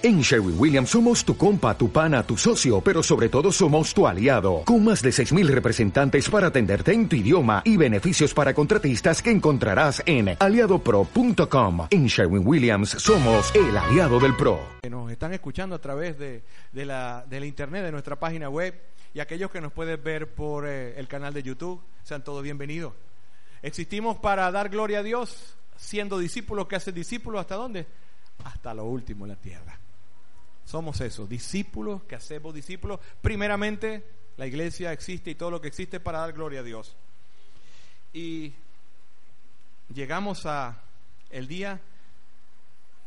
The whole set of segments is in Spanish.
En Sherwin Williams somos tu compa, tu pana, tu socio, pero sobre todo somos tu aliado, con más de 6.000 representantes para atenderte en tu idioma y beneficios para contratistas que encontrarás en aliadopro.com. En Sherwin Williams somos el aliado del PRO. Nos están escuchando a través de, de la, de la internet, de nuestra página web, y aquellos que nos pueden ver por eh, el canal de YouTube, sean todos bienvenidos. Existimos para dar gloria a Dios, siendo discípulos que hacen discípulos, ¿hasta dónde? Hasta lo último en la tierra. Somos eso, discípulos que hacemos discípulos. Primeramente, la iglesia existe y todo lo que existe para dar gloria a Dios. Y llegamos a el día,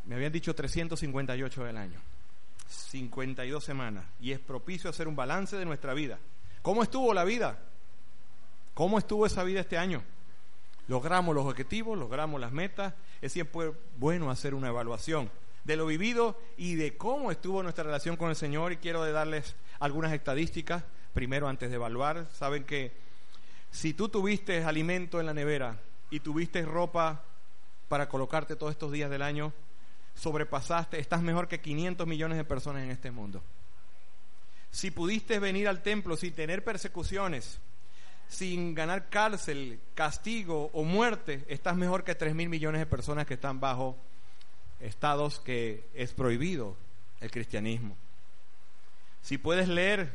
me habían dicho 358 del año, 52 semanas, y es propicio hacer un balance de nuestra vida. ¿Cómo estuvo la vida? ¿Cómo estuvo esa vida este año? Logramos los objetivos, logramos las metas. Es siempre bueno hacer una evaluación de lo vivido y de cómo estuvo nuestra relación con el Señor y quiero darles algunas estadísticas primero antes de evaluar. Saben que si tú tuviste alimento en la nevera y tuviste ropa para colocarte todos estos días del año, sobrepasaste, estás mejor que 500 millones de personas en este mundo. Si pudiste venir al templo sin tener persecuciones, sin ganar cárcel, castigo o muerte, estás mejor que 3 mil millones de personas que están bajo estados que es prohibido el cristianismo. Si puedes leer,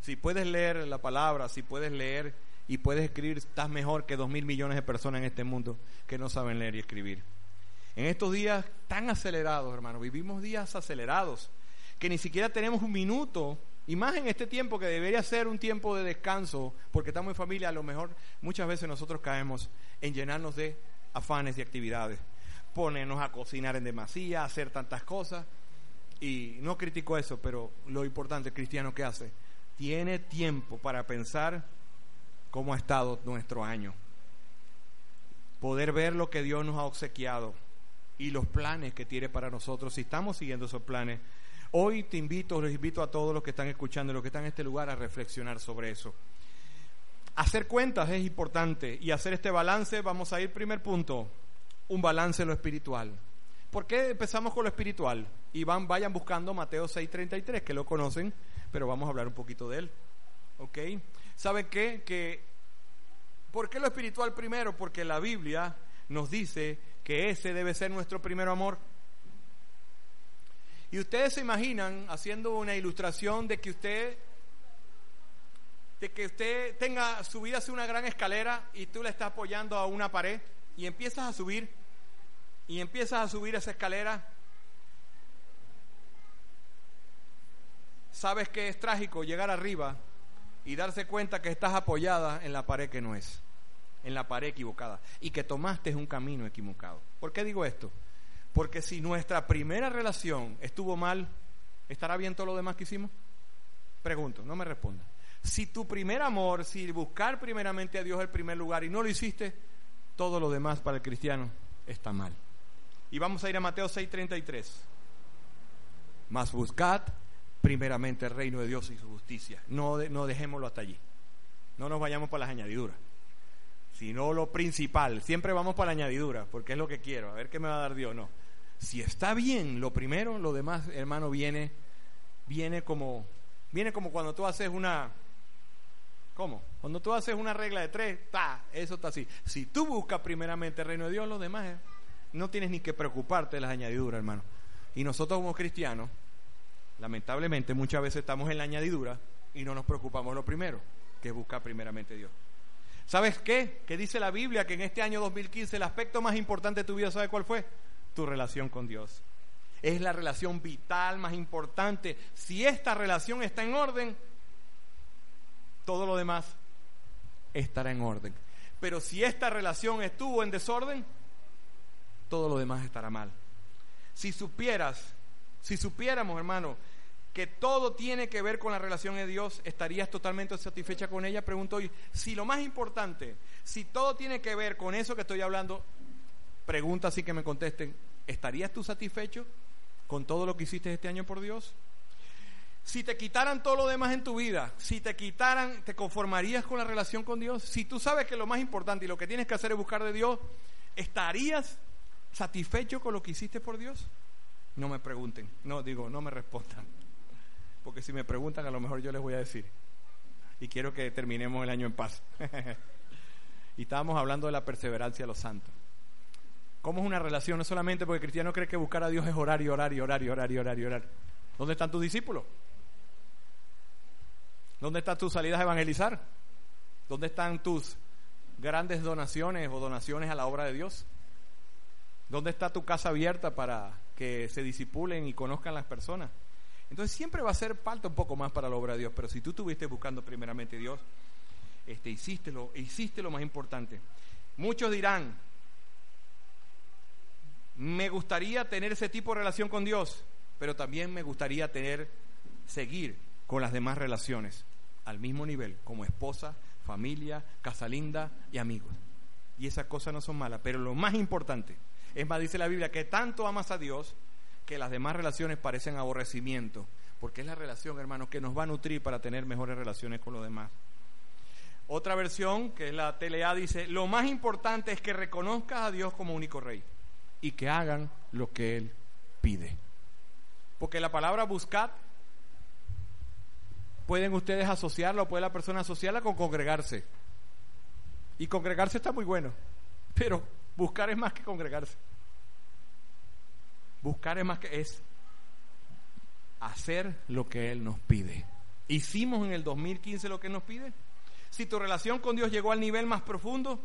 si puedes leer la palabra, si puedes leer y puedes escribir, estás mejor que dos mil millones de personas en este mundo que no saben leer y escribir. En estos días tan acelerados, hermano, vivimos días acelerados, que ni siquiera tenemos un minuto, y más en este tiempo que debería ser un tiempo de descanso, porque estamos en familia, a lo mejor muchas veces nosotros caemos en llenarnos de afanes y actividades ponernos a cocinar en demasía, hacer tantas cosas. Y no critico eso, pero lo importante, cristiano que hace, tiene tiempo para pensar cómo ha estado nuestro año. Poder ver lo que Dios nos ha obsequiado y los planes que tiene para nosotros, si estamos siguiendo esos planes. Hoy te invito, les invito a todos los que están escuchando los que están en este lugar a reflexionar sobre eso. Hacer cuentas es importante y hacer este balance, vamos a ir primer punto, un balance en lo espiritual. ¿Por qué empezamos con lo espiritual? Y van, vayan buscando Mateo 6:33, que lo conocen, pero vamos a hablar un poquito de él. ¿Ok? ¿Saben qué? Que, ¿Por qué lo espiritual primero? Porque la Biblia nos dice que ese debe ser nuestro primer amor. Y ustedes se imaginan haciendo una ilustración de que usted de que usted tenga su vida hacia una gran escalera y tú le estás apoyando a una pared y empiezas a subir y empiezas a subir esa escalera, sabes que es trágico llegar arriba y darse cuenta que estás apoyada en la pared que no es, en la pared equivocada, y que tomaste un camino equivocado. ¿Por qué digo esto? Porque si nuestra primera relación estuvo mal, ¿estará bien todo lo demás que hicimos? Pregunto, no me responda. Si tu primer amor, si buscar primeramente a Dios el primer lugar y no lo hiciste, todo lo demás para el cristiano está mal. Y vamos a ir a Mateo 6:33. Mas buscad primeramente el reino de Dios y su justicia. No, no dejémoslo hasta allí. No nos vayamos para las añadiduras. Sino lo principal. Siempre vamos para la añadidura, porque es lo que quiero. A ver qué me va a dar Dios. No. Si está bien lo primero, lo demás, hermano, viene, viene como, viene como cuando tú haces una, ¿Cómo? Cuando tú haces una regla de tres, ta, eso está así. Si tú buscas primeramente el reino de Dios, lo demás no tienes ni que preocuparte de las añadiduras, hermano. Y nosotros como cristianos, lamentablemente muchas veces estamos en la añadidura y no nos preocupamos lo primero, que es buscar primeramente Dios. ¿Sabes qué? Que dice la Biblia que en este año 2015 el aspecto más importante de tu vida, ¿sabe cuál fue? Tu relación con Dios. Es la relación vital más importante. Si esta relación está en orden, todo lo demás estará en orden. Pero si esta relación estuvo en desorden, todo lo demás estará mal. Si supieras, si supiéramos, hermano, que todo tiene que ver con la relación de Dios, ¿estarías totalmente satisfecha con ella? Pregunto hoy, si lo más importante, si todo tiene que ver con eso que estoy hablando, pregunta así que me contesten, ¿estarías tú satisfecho con todo lo que hiciste este año por Dios? Si te quitaran todo lo demás en tu vida, si te quitaran, ¿te conformarías con la relación con Dios? Si tú sabes que lo más importante y lo que tienes que hacer es buscar de Dios, ¿estarías satisfecho con lo que hiciste por Dios? No me pregunten, no digo, no me respondan. Porque si me preguntan, a lo mejor yo les voy a decir. Y quiero que terminemos el año en paz. y estábamos hablando de la perseverancia de los santos. ¿Cómo es una relación? No solamente porque el cristiano cree que buscar a Dios es orar y orar y orar y orar y orar y orar. ¿Dónde están tus discípulos? ¿Dónde están tus salidas a evangelizar? ¿Dónde están tus grandes donaciones o donaciones a la obra de Dios? ¿Dónde está tu casa abierta para que se disipulen y conozcan las personas? Entonces siempre va a ser falta un poco más para la obra de Dios, pero si tú estuviste buscando primeramente Dios, este, hiciste, lo, hiciste lo más importante. Muchos dirán, me gustaría tener ese tipo de relación con Dios, pero también me gustaría tener, seguir con las demás relaciones al mismo nivel, como esposa, familia, casa linda y amigos. Y esas cosas no son malas, pero lo más importante, es más, dice la Biblia, que tanto amas a Dios que las demás relaciones parecen aborrecimiento, porque es la relación, hermanos, que nos va a nutrir para tener mejores relaciones con los demás. Otra versión, que es la TLA, dice, lo más importante es que reconozcas a Dios como único rey y que hagan lo que Él pide. Porque la palabra buscar pueden ustedes asociarla o puede la persona asociarla con congregarse. Y congregarse está muy bueno, pero buscar es más que congregarse. Buscar es más que es hacer lo que Él nos pide. ¿Hicimos en el 2015 lo que nos pide? Si tu relación con Dios llegó al nivel más profundo,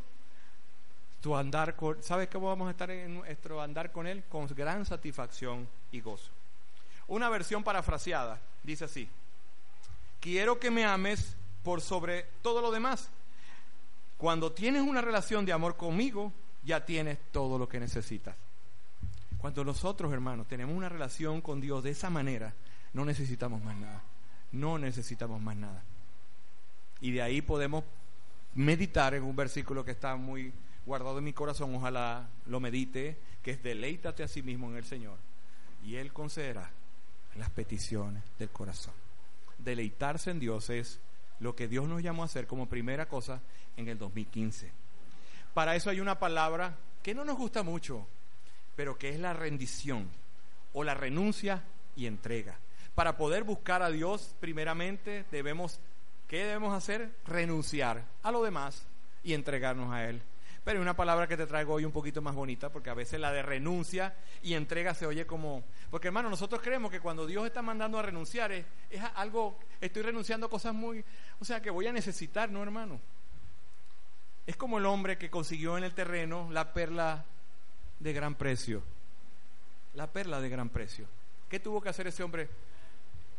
tu andar con, ¿sabes cómo vamos a estar en nuestro andar con Él? Con gran satisfacción y gozo. Una versión parafraseada dice así, quiero que me ames por sobre todo lo demás. Cuando tienes una relación de amor conmigo, ya tienes todo lo que necesitas. Cuando nosotros, hermanos, tenemos una relación con Dios de esa manera, no necesitamos más nada. No necesitamos más nada. Y de ahí podemos meditar en un versículo que está muy guardado en mi corazón, ojalá lo medite, que es deleítate a sí mismo en el Señor. Y Él concederá las peticiones del corazón deleitarse en Dios es lo que Dios nos llamó a hacer como primera cosa en el 2015. Para eso hay una palabra que no nos gusta mucho, pero que es la rendición o la renuncia y entrega. Para poder buscar a Dios, primeramente debemos, ¿qué debemos hacer? Renunciar a lo demás y entregarnos a Él. Pero hay una palabra que te traigo hoy un poquito más bonita, porque a veces la de renuncia y entrega se oye como... Porque hermano, nosotros creemos que cuando Dios está mandando a renunciar es, es algo, estoy renunciando a cosas muy... O sea, que voy a necesitar, ¿no, hermano? Es como el hombre que consiguió en el terreno la perla de gran precio. La perla de gran precio. ¿Qué tuvo que hacer ese hombre?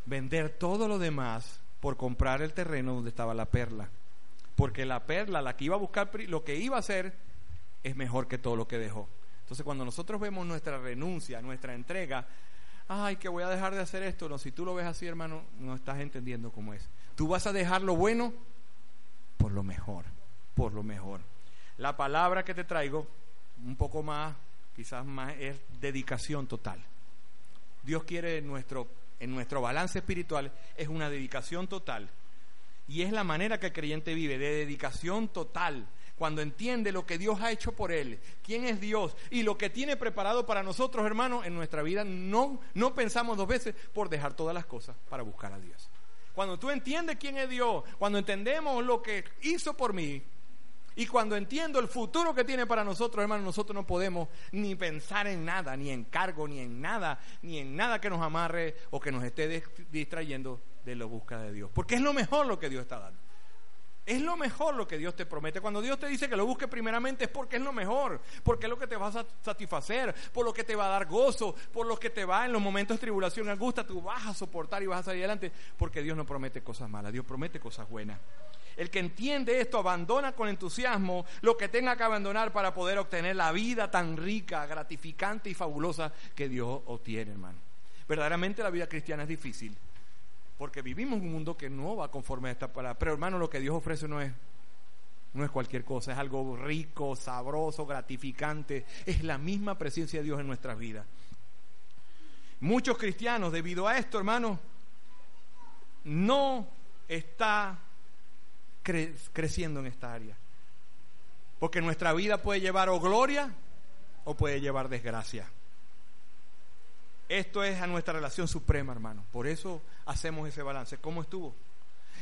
Vender todo lo demás por comprar el terreno donde estaba la perla. Porque la perla, la que iba a buscar, lo que iba a hacer, es mejor que todo lo que dejó. Entonces, cuando nosotros vemos nuestra renuncia, nuestra entrega, ay, que voy a dejar de hacer esto, no, si tú lo ves así, hermano, no estás entendiendo cómo es. Tú vas a dejar lo bueno por lo mejor, por lo mejor. La palabra que te traigo, un poco más, quizás más, es dedicación total. Dios quiere en nuestro, en nuestro balance espiritual, es una dedicación total y es la manera que el creyente vive, de dedicación total. Cuando entiende lo que Dios ha hecho por él, quién es Dios y lo que tiene preparado para nosotros, hermanos, en nuestra vida, no, no pensamos dos veces por dejar todas las cosas para buscar a Dios. Cuando tú entiendes quién es Dios, cuando entendemos lo que hizo por mí, y cuando entiendo el futuro que tiene para nosotros, hermanos, nosotros no podemos ni pensar en nada, ni en cargo, ni en nada, ni en nada que nos amarre o que nos esté distrayendo de la búsqueda de Dios. Porque es lo mejor lo que Dios está dando. Es lo mejor lo que Dios te promete. Cuando Dios te dice que lo busques primeramente es porque es lo mejor, porque es lo que te va a satisfacer, por lo que te va a dar gozo, por lo que te va en los momentos de tribulación angustia, tú vas a soportar y vas a salir adelante, porque Dios no promete cosas malas, Dios promete cosas buenas. El que entiende esto abandona con entusiasmo lo que tenga que abandonar para poder obtener la vida tan rica, gratificante y fabulosa que Dios obtiene, hermano. Verdaderamente la vida cristiana es difícil, porque vivimos en un mundo que no va conforme a esta palabra. Pero hermano, lo que Dios ofrece no es, no es cualquier cosa, es algo rico, sabroso, gratificante. Es la misma presencia de Dios en nuestras vidas. Muchos cristianos, debido a esto, hermano, no está creciendo en esta área. Porque nuestra vida puede llevar o gloria o puede llevar desgracia. Esto es a nuestra relación suprema, hermano. Por eso hacemos ese balance. ¿Cómo estuvo?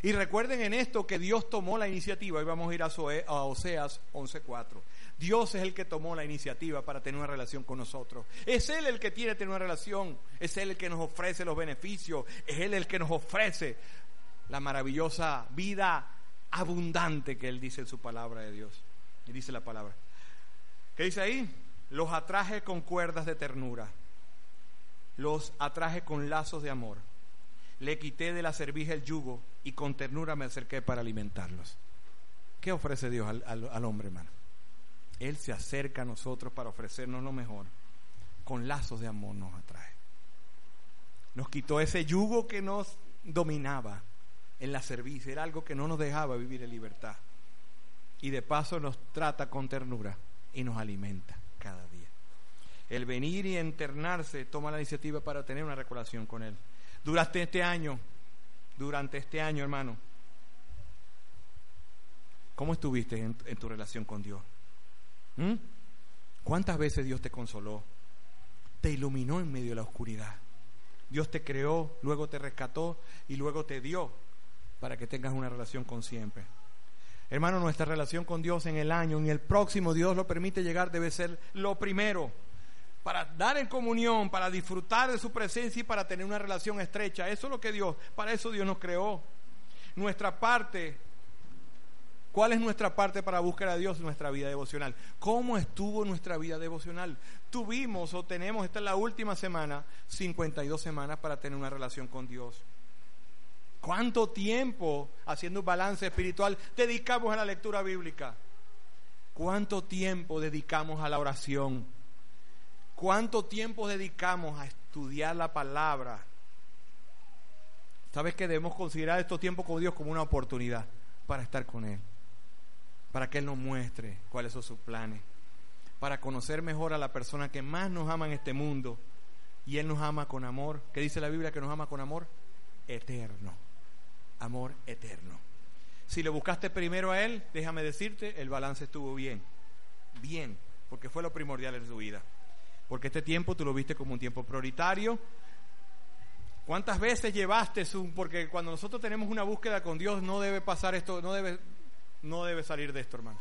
Y recuerden en esto que Dios tomó la iniciativa. Hoy vamos a ir a, a Oseas 11.4. Dios es el que tomó la iniciativa para tener una relación con nosotros. Es Él el que tiene tener una relación. Es Él el que nos ofrece los beneficios. Es Él el que nos ofrece la maravillosa vida abundante que Él dice en su palabra de Dios. Y dice la palabra. ¿Qué dice ahí? Los atraje con cuerdas de ternura. Los atraje con lazos de amor. Le quité de la cerviz el yugo y con ternura me acerqué para alimentarlos. ¿Qué ofrece Dios al, hombre, hermano? Él se acerca a nosotros para ofrecernos lo mejor. Con lazos de amor nos atrae. Nos quitó ese yugo que nos dominaba en la servicio, era algo que no nos dejaba vivir en libertad. Y de paso nos trata con ternura y nos alimenta. El venir y internarse toma la iniciativa para tener una relación con Él. Durante este año, durante este año, hermano, ¿cómo estuviste en, tu relación con Dios? ¿Mm? ¿Cuántas veces Dios te consoló? Te iluminó en medio de la oscuridad. Dios te creó, luego te rescató y luego te dio para que tengas una relación con siempre. Hermano, nuestra relación con Dios en el año, en el próximo, Dios lo permite llegar, debe ser lo primero. Para dar en comunión, para disfrutar de su presencia y para tener una relación estrecha. Eso es lo que Dios, para eso Dios nos creó. Nuestra parte ¿Cuál es nuestra parte para buscar a Dios? Nuestra vida devocional. ¿Cómo estuvo nuestra vida devocional? Tuvimos o tenemos, esta es la última semana, 52 semanas para tener una relación con Dios. ¿Cuánto tiempo, haciendo un balance espiritual, dedicamos a la lectura bíblica? ¿Cuánto tiempo dedicamos a la oración? ¿Cuánto tiempo dedicamos a estudiar la palabra? ¿Sabes que debemos considerar estos tiempos con Dios como una oportunidad para estar con Él? para que Él nos muestre cuáles son sus planes, para conocer mejor a la persona que más nos ama en este mundo. Y Él nos ama con amor. ¿Qué dice la Biblia que nos ama con amor? Eterno. Amor eterno. Si le buscaste primero a Él, déjame decirte, el balance estuvo bien. Bien, porque fue lo primordial en su vida. Porque este tiempo tú lo viste como un tiempo prioritario. ¿Cuántas veces llevaste su.? Porque cuando nosotros tenemos una búsqueda con Dios, no debe pasar esto, no debe no debe salir de esto, hermano.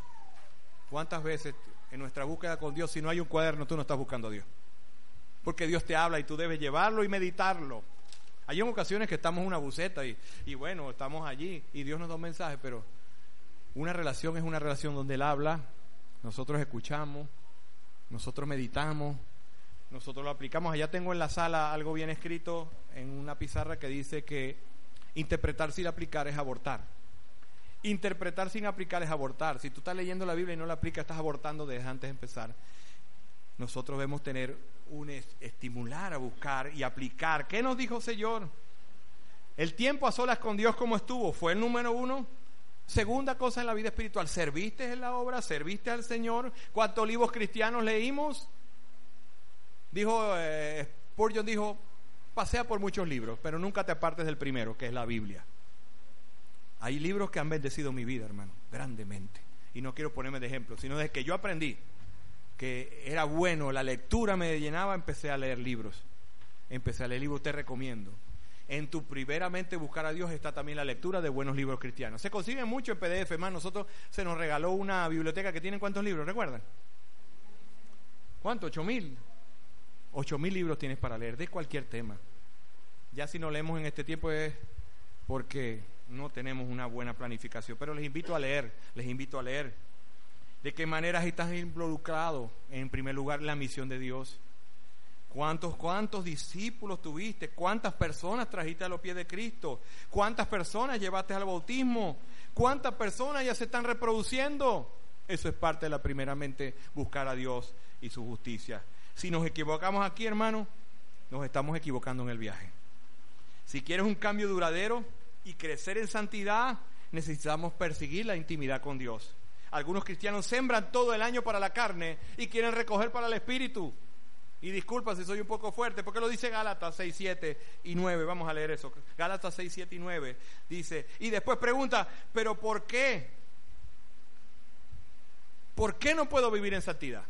¿Cuántas veces en nuestra búsqueda con Dios, si no hay un cuaderno, tú no estás buscando a Dios? Porque Dios te habla y tú debes llevarlo y meditarlo. Hay ocasiones que estamos en una buceta y, y bueno, estamos allí y Dios nos da un mensaje, pero una relación es una relación donde Él habla, nosotros escuchamos, nosotros meditamos, nosotros lo aplicamos. Allá tengo en la sala algo bien escrito en una pizarra que dice que interpretar sin aplicar es abortar. Interpretar sin aplicar es abortar. Si tú estás leyendo la Biblia y no la aplicas, estás abortando desde antes de empezar. Nosotros debemos tener un estimular a buscar y aplicar. ¿Qué nos dijo Señor? El tiempo a solas con Dios como estuvo fue el número uno. Segunda cosa en la vida espiritual, ¿serviste en la obra? ¿Serviste al Señor? ¿Cuántos libros cristianos leímos? Dijo, eh, Spurgeon dijo, pasea por muchos libros, pero nunca te apartes del primero, que es la Biblia. Hay libros que han bendecido mi vida, hermano, grandemente. Y no quiero ponerme de ejemplo, sino desde que yo aprendí que era bueno, la lectura me llenaba, empecé a leer libros. Empecé a leer libros, te recomiendo. En tu primeramente buscar a Dios está también la lectura de buenos libros cristianos. Se consiguen mucho en PDF, hermano. Nosotros se nos regaló una biblioteca que tiene cuántos libros, ¿recuerdan? ¿Cuánto? ¿Ocho mil? Ocho mil libros tienes para leer de cualquier tema. Ya si no leemos en este tiempo es porque no tenemos una buena planificación. Pero les invito a leer, les invito a leer. ¿De qué manera estás involucrado en primer lugar la misión de Dios? ¿Cuántos, ¿Cuántos discípulos tuviste? ¿Cuántas personas trajiste a los pies de Cristo? ¿Cuántas personas llevaste al bautismo? ¿Cuántas personas ya se están reproduciendo? Eso es parte de la primeramente buscar a Dios y su justicia. Si nos equivocamos aquí, hermano, nos estamos equivocando en el viaje. Si quieres un cambio duradero, y crecer en santidad, necesitamos perseguir la intimidad con Dios. Algunos cristianos sembran todo el año para la carne y quieren recoger para el espíritu. Y disculpa si soy un poco fuerte, porque lo dice Gálatas 6, 7 y 9. Vamos a leer eso. Gálatas 6, 7 y 9 dice. Y después pregunta, ¿pero por qué? ¿Por qué no puedo vivir en santidad?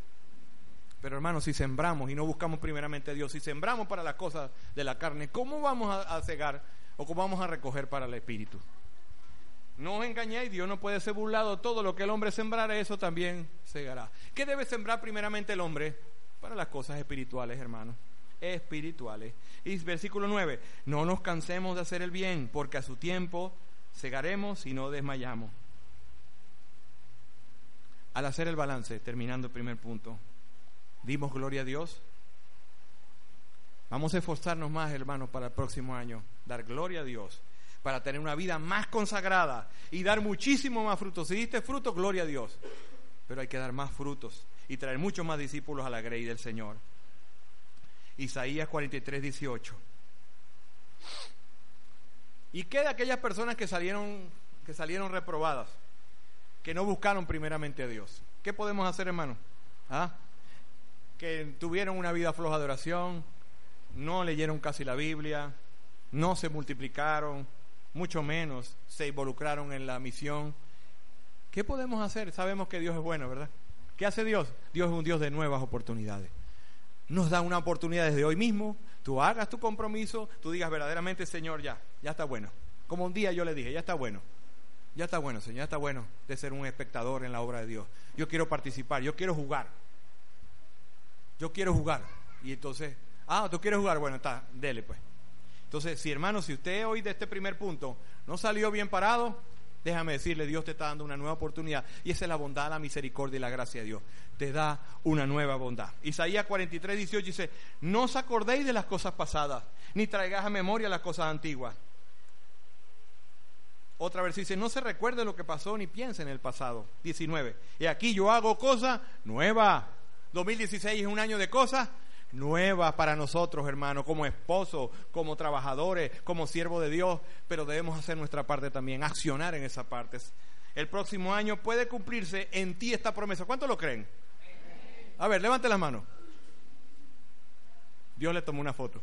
Pero hermanos, si sembramos y no buscamos primeramente a Dios, si sembramos para las cosas de la carne, ¿cómo vamos a, a cegar o cómo vamos a recoger para el Espíritu? No os engañéis, Dios no puede ser burlado. Todo lo que el hombre sembrara, eso también segará. ¿Qué debe sembrar primeramente el hombre? Para las cosas espirituales, hermanos. Espirituales. Y versículo 9, no nos cansemos de hacer el bien, porque a su tiempo segaremos y no desmayamos. Al hacer el balance, terminando el primer punto, dimos gloria a Dios. Vamos a esforzarnos más, hermanos, para el próximo año, dar gloria a Dios para tener una vida más consagrada y dar muchísimo más frutos. Si diste frutos, gloria a Dios. Pero hay que dar más frutos y traer muchos más discípulos a la grey del Señor. Isaías 43, 18. ¿Y qué de aquellas personas que salieron, que salieron reprobadas? Que no buscaron primeramente a Dios. ¿Qué podemos hacer, hermano? ¿Ah? Que tuvieron una vida floja de oración, no leyeron casi la Biblia, no se multiplicaron, mucho menos se involucraron en la misión. ¿Qué podemos hacer? Sabemos que Dios es bueno, ¿verdad? ¿Qué hace Dios? Dios es un Dios de nuevas oportunidades. Nos da una oportunidad desde hoy mismo, tú hagas tu compromiso, tú digas verdaderamente, Señor, ya, ya está bueno. Como un día yo le dije, ya está bueno. Ya está bueno, Señor, ya está bueno de ser un espectador en la obra de Dios. Yo quiero participar, yo quiero jugar. Yo quiero jugar. Y entonces, ah, tú quieres jugar, bueno, está, dele pues. Entonces, si hermano, si usted hoy de este primer punto no salió bien parado, déjame decirle, Dios te está dando una nueva oportunidad. Y esa es la bondad, la misericordia y la gracia de Dios. Te da una nueva bondad. Isaías 43, 18 dice, no os acordéis de las cosas pasadas, ni traigáis a memoria las cosas antiguas. Otra vez dice, no se recuerde lo que pasó ni piense en el pasado. 19. Y aquí yo hago cosas nuevas. 2016 es un año de cosas nueva para nosotros, hermano, como esposos, como trabajadores, como siervo de Dios, pero debemos hacer nuestra parte también, accionar en esa parte. El próximo año puede cumplirse en ti esta promesa. ¿Cuánto lo creen? A ver, levante la mano. Dios le tomó una foto.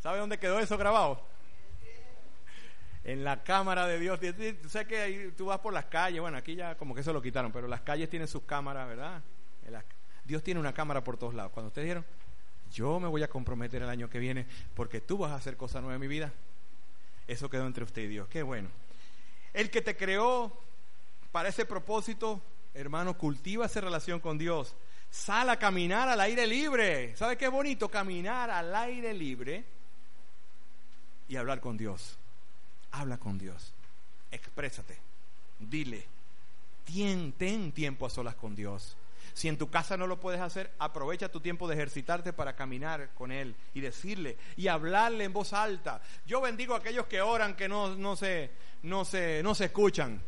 ¿Sabe dónde quedó eso grabado? En la cámara de Dios. Sé que ahí tú vas por las calles, bueno, aquí ya como que se lo quitaron, pero las calles tienen sus cámaras, ¿verdad? Dios tiene una cámara por todos lados. Cuando ustedes dijeron, yo me voy a comprometer el año que viene porque tú vas a hacer cosas nuevas en mi vida, eso quedó entre usted y Dios. Qué bueno. El que te creó para ese propósito, hermano, cultiva esa relación con Dios. Sal a caminar al aire libre. ¿Sabe qué bonito? Caminar al aire libre y hablar con Dios. Habla con Dios. Exprésate. Dile. Ten, ten tiempo a solas con Dios. Si en tu casa no lo puedes hacer, aprovecha tu tiempo de ejercitarte para caminar con Él y decirle y hablarle en voz alta. Yo bendigo a aquellos que oran que no, no, se, no, se, no se escuchan.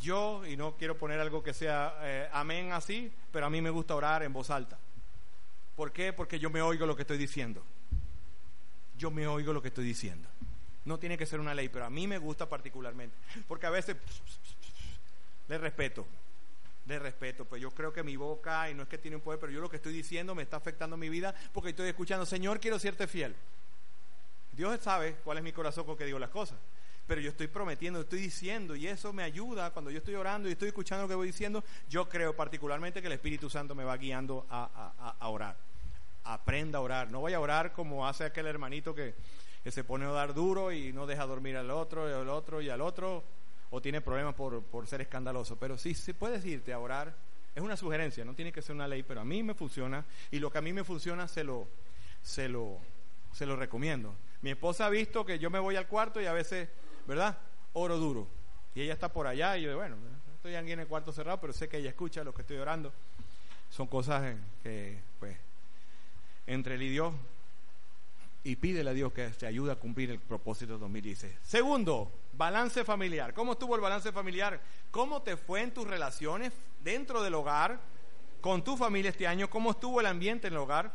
Yo, y no quiero poner algo que sea eh, amén así, pero a mí me gusta orar en voz alta. ¿Por qué? Porque yo me oigo lo que estoy diciendo. Yo me oigo lo que estoy diciendo. No tiene que ser una ley, pero a mí me gusta particularmente. Porque a veces le respeto de respeto. Pues yo creo que mi boca, y no es que tiene un poder, pero yo lo que estoy diciendo me está afectando mi vida porque estoy escuchando, Señor, quiero serte fiel. Dios sabe cuál es mi corazón con que digo las cosas. Pero yo estoy prometiendo, estoy diciendo, y eso me ayuda cuando yo estoy orando y estoy escuchando lo que voy diciendo. Yo creo particularmente que el Espíritu Santo me va guiando a, orar. Aprenda a orar. No vaya a orar como hace aquel hermanito que, que se pone a orar duro y no deja dormir al otro, y al otro y al otro o tiene problemas por, por ser escandaloso, pero sí, sí puedes irte a orar. Es una sugerencia, no tiene que ser una ley, pero a mí me funciona y lo que a mí me funciona se lo, se lo, se lo recomiendo. Mi esposa ha visto que yo me voy al cuarto y a veces, ¿verdad? Oro duro. Y ella está por allá y yo, bueno, estoy aquí en el cuarto cerrado, pero sé que ella escucha lo que estoy orando. Son cosas que, pues, entre él y y pídele a Dios que te ayude a cumplir el propósito 2016. Segundo, balance familiar. ¿Cómo estuvo el balance familiar? ¿Cómo te fue en tus relaciones dentro del hogar, con tu familia este año? ¿Cómo estuvo el ambiente en el hogar?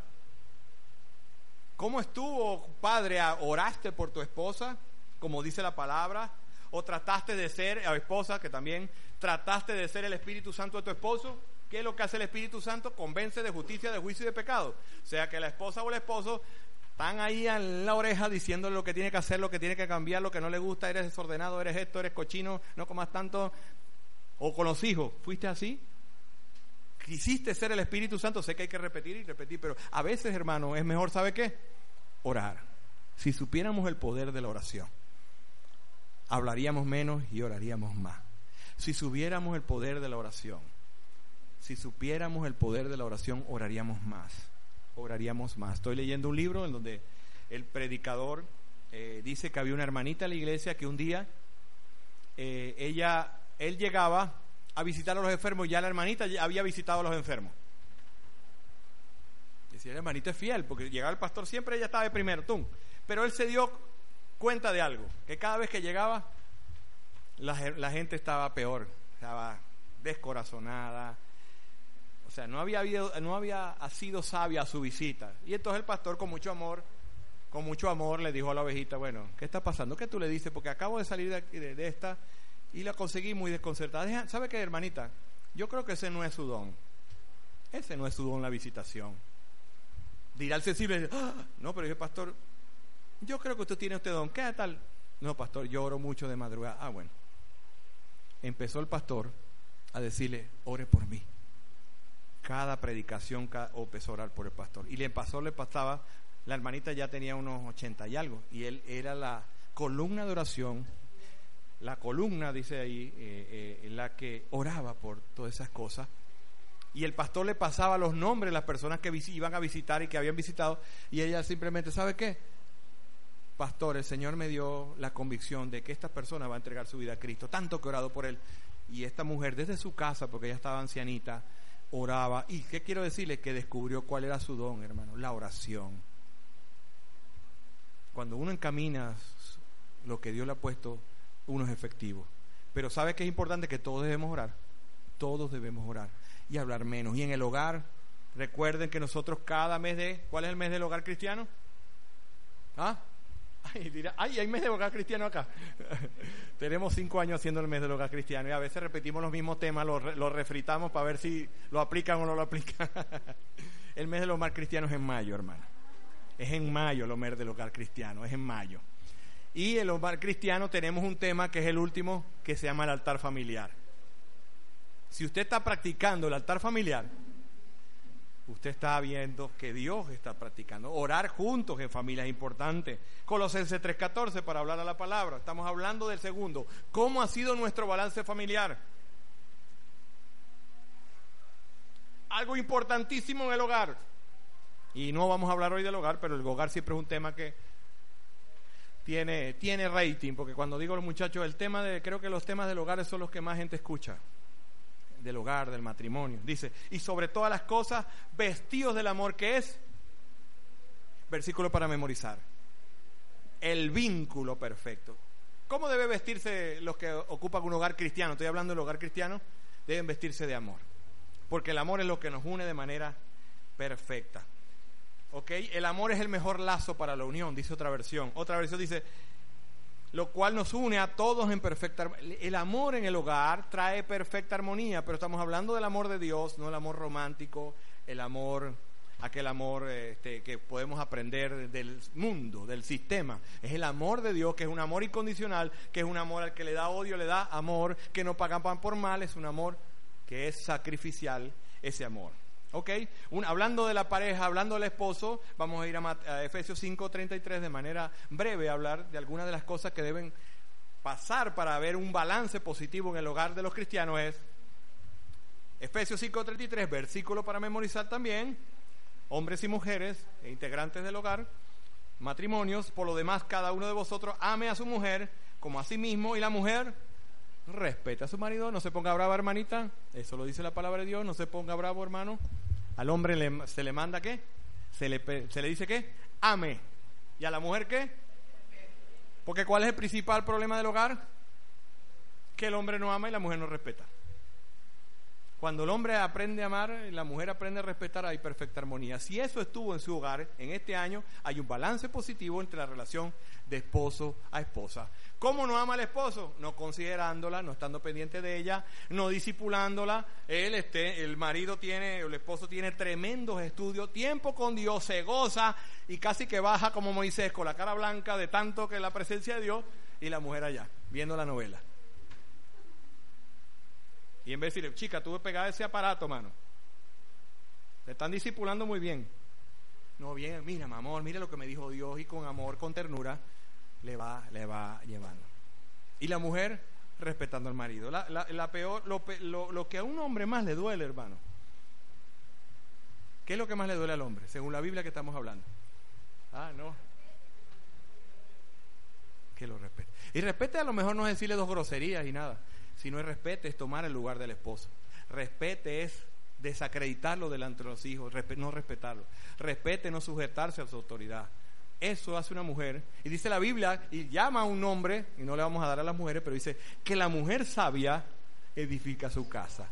¿Cómo estuvo, padre? ¿Oraste por tu esposa, como dice la palabra? ¿O trataste de ser, a esposa, que también trataste de ser el Espíritu Santo de tu esposo? ¿Qué es lo que hace el Espíritu Santo? Convence de justicia, de juicio y de pecado. O sea que la esposa o el esposo están ahí en la oreja diciéndole lo que tiene que hacer, lo que tiene que cambiar, lo que no le gusta, eres desordenado, eres esto, eres cochino, no comas tanto. O con los hijos, ¿fuiste así? Quisiste ser el Espíritu Santo, sé que hay que repetir y repetir, pero a veces, hermano, es mejor, ¿sabe qué? Orar. Si supiéramos el poder de la oración, hablaríamos menos y oraríamos más. Si supiéramos el poder de la oración, si supiéramos el poder de la oración, oraríamos más. Más. Estoy leyendo un libro en donde el predicador eh, dice que había una hermanita en la iglesia que un día eh, ella, él llegaba a visitar a los enfermos y ya la hermanita había visitado a los enfermos. Decía, la hermanita es fiel, porque llegaba el pastor siempre, ella estaba de primero, tum. Pero él se dio cuenta de algo, que cada vez que llegaba, la gente estaba peor, estaba descorazonada, o sea, no había, no había sido sabia su visita. Y entonces el pastor con mucho amor, con mucho amor le dijo a la ovejita, bueno, ¿qué está pasando? ¿Qué tú le dices? Porque acabo de salir de, de, esta y la conseguí muy desconcertada. ¿Sabe qué, hermanita? Yo creo que ese no es su don. Ese no es su don la visitación. Dirá el sensible, ah, no, pero yo, pastor, yo creo que usted tiene este don. ¿Qué tal? No, pastor, yo oro mucho de madrugada. Ah, bueno. Empezó el pastor a decirle, ore por mí cada predicación o empezó a orar por el pastor. Y el pastor le pasaba, la hermanita ya tenía unos 80 y algo, y él era la columna de oración, la columna, dice ahí, eh, eh, la que oraba por todas esas cosas. Y el pastor le pasaba los nombres de las personas que iban a visitar y que habían visitado, y ella simplemente, ¿sabe qué? Pastor, el Señor me dio la convicción de que esta persona va a entregar su vida a Cristo, tanto que he orado por él. Y esta mujer, desde su casa, porque ella estaba ancianita, oraba. ¿Y qué quiero decirle? Que descubrió cuál era su don, hermano, la oración. Cuando uno encamina lo que Dios le ha puesto, uno es efectivo. Pero ¿sabe que es importante? Que todos debemos orar. Todos debemos orar y hablar menos. Y en el hogar, recuerden que nosotros cada mes de... ¿Cuál es el mes del hogar cristiano? ¿Ah? Ay, dirá, ay, hay mes de hogar cristiano acá. Tenemos cinco años haciendo el mes del hogar cristiano y a veces repetimos los mismos temas, los, refritamos para ver si lo aplican o no lo aplican. el mes del hogar cristiano es en mayo, hermano. Es en mayo el mes del hogar cristiano, es en mayo. Y el hogar cristiano tenemos un tema que es el último, que se llama el altar familiar. Si usted está practicando el altar familiar, usted está viendo que Dios está practicando. Orar juntos en familia es importante. Colosenses 3:14 para hablar a la palabra. Estamos hablando del segundo. ¿Cómo ha sido nuestro balance familiar? Algo importantísimo en el hogar. Y no vamos a hablar hoy del hogar, pero el hogar siempre es un tema que tiene, tiene rating, porque cuando digo los muchachos, el tema de, creo que los temas del hogar son los que más gente escucha del hogar, del matrimonio. Dice, y sobre todas las cosas, vestidos del amor que es, versículo para memorizar, el vínculo perfecto. ¿Cómo debe vestirse los que ocupan un hogar cristiano? Estoy hablando del hogar cristiano, deben vestirse de amor, porque el amor es lo que nos une de manera perfecta. ¿Ok? El amor es el mejor lazo para la unión, dice otra versión. Otra versión dice, lo cual nos une a todos en perfecta. El amor en el hogar trae perfecta armonía, pero estamos hablando del amor de Dios, no el amor romántico, el amor, aquel amor este, que podemos aprender del mundo, del sistema. Es el amor de Dios, que es un amor incondicional, que es un amor al que le da odio, le da amor, que no paga pan por mal, es un amor que es sacrificial, ese amor. ¿Ok? hablando de la pareja, hablando del esposo, vamos a ir a, a Efesios 5:33 de manera breve a hablar de algunas de las cosas que deben pasar para ver un balance positivo en el hogar de los cristianos. Es Efesios 5:33, versículo para memorizar también, hombres y mujeres e integrantes del hogar, matrimonios, por lo demás cada uno de vosotros ame a su mujer como a sí mismo y la mujer respete a su marido, no se ponga brava hermanita, eso lo dice la palabra de Dios, no se ponga bravo hermano. Al hombre se le manda qué? Se le, se le dice qué? Ame. ¿Y a la mujer qué? Porque ¿cuál es el principal problema del hogar? Que el hombre no ama y la mujer no respeta. Cuando el hombre aprende a amar la mujer aprende a respetar, hay perfecta armonía. Si eso estuvo en su hogar en este año, hay un balance positivo entre la relación de esposo a esposa. ¿Cómo no ama al esposo? No considerándola, no estando pendiente de ella, no disipulándola. Él, este, el marido tiene, el esposo tiene tremendos estudios, tiempo con Dios, se goza y casi que baja como Moisés con la cara blanca de tanto que la presencia de Dios y la mujer allá, viendo la novela. Y en vez de decirle, chica, tuve pegada ese aparato, mano. Te están discipulando muy bien. No, bien, mira, mi amor, mira lo que me dijo Dios y con amor, con ternura, le va, le va llevando. Y la mujer respetando al marido. La, la, peor, lo, lo, lo que a un hombre más le duele, hermano. ¿Qué es lo que más le duele al hombre, según la Biblia que estamos hablando? Ah, no. Que lo respete. Y respete a lo mejor no decirle dos groserías y nada, sino es respete es tomar el lugar del esposo. Respete es desacreditarlo delante de los hijos, no respetarlo. Respete no sujetarse a su autoridad. Eso hace una mujer. Y dice la Biblia, y llama a un hombre, y no le vamos a dar a las mujeres, pero dice que la mujer sabia edifica su casa,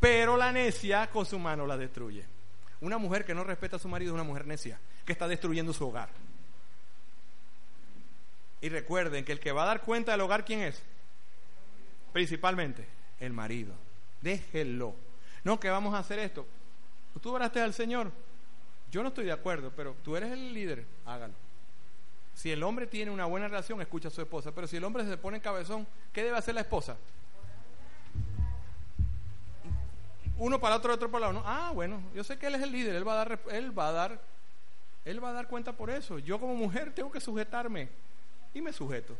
pero la necia con su mano la destruye. Una mujer que no respeta a su marido es una mujer necia, que está destruyendo su hogar. Y recuerden que el que va a dar cuenta del hogar, ¿quién es? Principalmente el marido. Déjenlo. No, que vamos a hacer esto. Tú oraste al Señor. Yo no estoy de acuerdo, pero tú eres el líder, hágalo. Si el hombre tiene una buena relación, escucha a su esposa. Pero si el hombre se pone en cabezón, ¿qué debe hacer la esposa? Uno para otro, otro para uno. Ah, bueno, yo sé que él es el líder, él va a dar, él va a dar, él va a dar cuenta por eso. Yo como mujer tengo que sujetarme y me sujeto.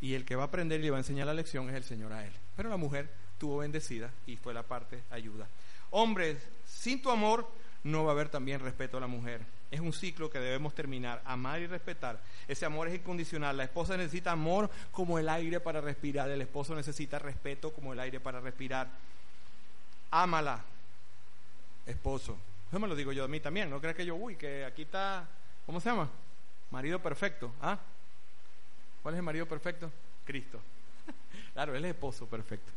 Y el que va a aprender y le va a enseñar la lección es el Señor a él. Pero la mujer tuvo bendecida y fue la parte ayuda. Hombres, sin tu amor no va a haber también respeto a la mujer. Es un ciclo que debemos terminar, amar y respetar. Ese amor es incondicional. La esposa necesita amor como el aire para respirar. El esposo necesita respeto como el aire para respirar. Ámala, esposo. Eso me lo digo yo a mí también. No creas que yo, uy, que aquí está, ¿cómo se llama? Marido perfecto. ¿Ah? ¿Cuál es el marido perfecto? Cristo. claro, él es esposo perfecto.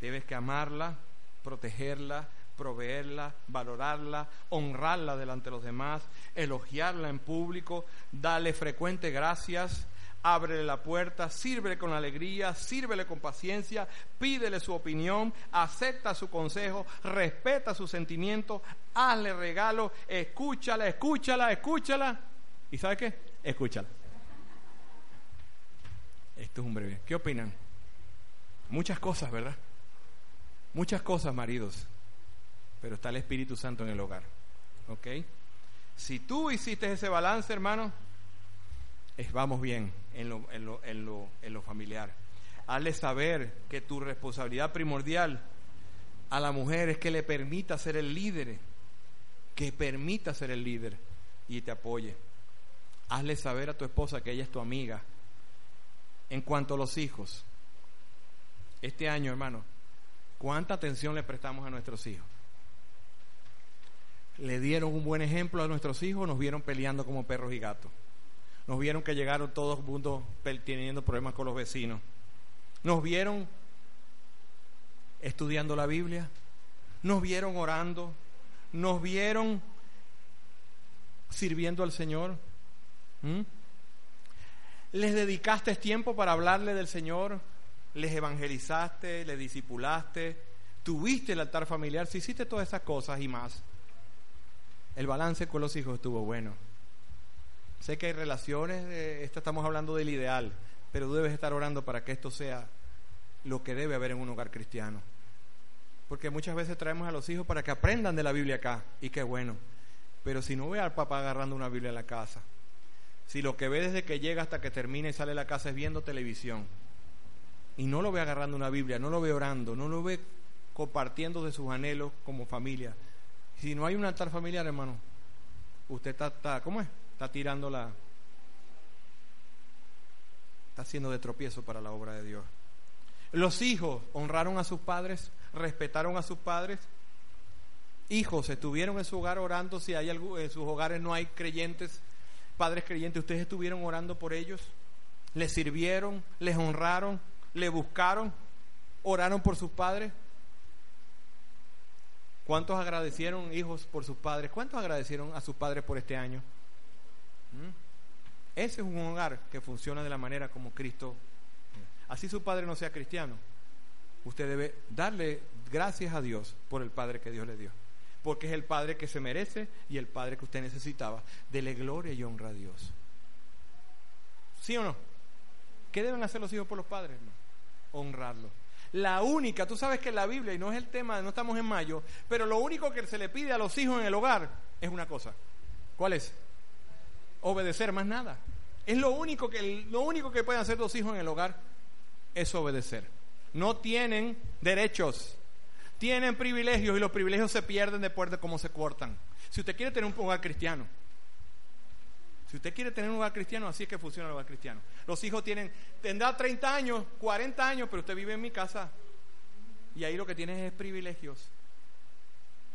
Debes que amarla, protegerla, proveerla, valorarla, honrarla delante de los demás, elogiarla en público, darle frecuente gracias, ábrele la puerta, sírvele con alegría, sírvele con paciencia, pídele su opinión, acepta su consejo, respeta sus sentimientos, hazle regalo, escúchala, escúchala, escúchala. ¿Y sabe qué? Escúchala. Esto es un breve. ¿Qué opinan? Muchas cosas, ¿verdad? Muchas cosas, maridos. Pero está el Espíritu Santo en el hogar. ¿Ok? Si tú hiciste ese balance, hermano, es, vamos bien en lo, en, lo, en, lo, en lo familiar. Hazle saber que tu responsabilidad primordial a la mujer es que le permita ser el líder, que permita ser el líder y te apoye. Hazle saber a tu esposa que ella es tu amiga, en cuanto a los hijos, este año, hermano, ¿cuánta atención le prestamos a nuestros hijos? ¿Le dieron un buen ejemplo a nuestros hijos? ¿Nos vieron peleando como perros y gatos? ¿Nos vieron que llegaron todos el mundo teniendo problemas con los vecinos? ¿Nos vieron estudiando la Biblia? ¿Nos vieron orando? ¿Nos vieron sirviendo al Señor? ¿Mm? Les dedicaste tiempo para hablarle del Señor, les evangelizaste, les discipulaste, tuviste el altar familiar, si hiciste todas esas cosas y más, el balance con los hijos estuvo bueno. Sé que hay relaciones, esto estamos hablando del ideal, pero tú debes estar orando para que esto sea lo que debe haber en un hogar cristiano. Porque muchas veces traemos a los hijos para que aprendan de la Biblia acá, y qué bueno. Pero si no ve al papá agarrando una Biblia en la casa, si lo que ve desde que llega hasta que termina y sale de la casa es viendo televisión y no lo ve agarrando una Biblia, no lo ve orando, no lo ve compartiendo de sus anhelos como familia. Si no hay un altar familiar, hermano, usted está, está ¿cómo es? Está tirando la... Está haciendo de tropiezo para la obra de Dios. Los hijos honraron a sus padres, respetaron a sus padres. Hijos estuvieron en su hogar orando si hay algo, en sus hogares no hay creyentes padres creyentes, ustedes estuvieron orando por ellos, les sirvieron, les honraron, les buscaron, oraron por sus padres. ¿Cuántos agradecieron hijos por sus padres? ¿Cuántos agradecieron a sus padres por este año? ¿Mm? Ese es un hogar que funciona de la manera como Cristo. Así su padre no sea cristiano. Usted debe darle gracias a Dios por el padre que Dios le dio porque es el Padre que se merece y el Padre que usted necesitaba. Dele gloria y honra a Dios. ¿Sí o no? ¿Qué deben hacer los hijos por los padres? Honrarlos. La única, tú sabes que en la Biblia, y no es el tema, no estamos en mayo, pero lo único que se le pide a los hijos en el hogar es una cosa. ¿Cuál es? Obedecer, más nada. Es lo único que, lo único que pueden hacer los hijos en el hogar es obedecer. No tienen derechos, tienen privilegios y los privilegios se pierden después de cómo se cortan. Si usted quiere tener un hogar cristiano, si usted quiere tener un hogar cristiano, así es que funciona el hogar cristiano. Los hijos tienen, tendrá 30 años, 40 años, pero usted vive en mi casa. Y ahí lo que tiene es privilegios.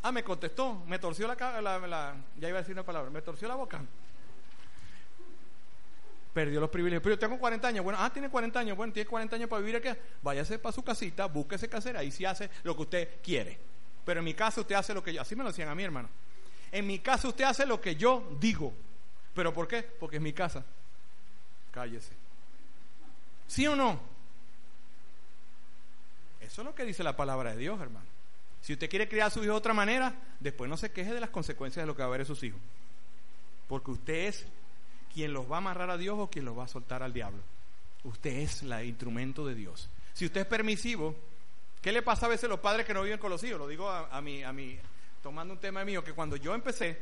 Ah, me contestó, me torció la, la, ya iba a decir una palabra, me torció la boca. Perdió los privilegios. Pero yo tengo 40 años. Bueno, ah, tiene 40 años. Bueno, tiene 40 años para vivir aquí. Váyase para su casita, búsquese casera, ahí sí hace lo que usted quiere. Pero en mi casa usted hace lo que yo. Así me lo decían a mi hermano. En mi casa usted hace lo que yo digo. ¿Pero por qué? Porque es mi casa. Cállese. ¿Sí o no? Eso es lo que dice la palabra de Dios, hermano. Si usted quiere criar a su hijo de otra manera, después no se queje de las consecuencias de lo que va a ver en sus hijos. Porque usted es quien los va a amarrar a Dios o quien los va a soltar al diablo. Usted es el instrumento de Dios. Si usted es permisivo, ¿qué le pasa a veces a los padres que no viven con los hijos? Lo digo a, a mí, a mí, tomando un tema mío, que cuando yo empecé,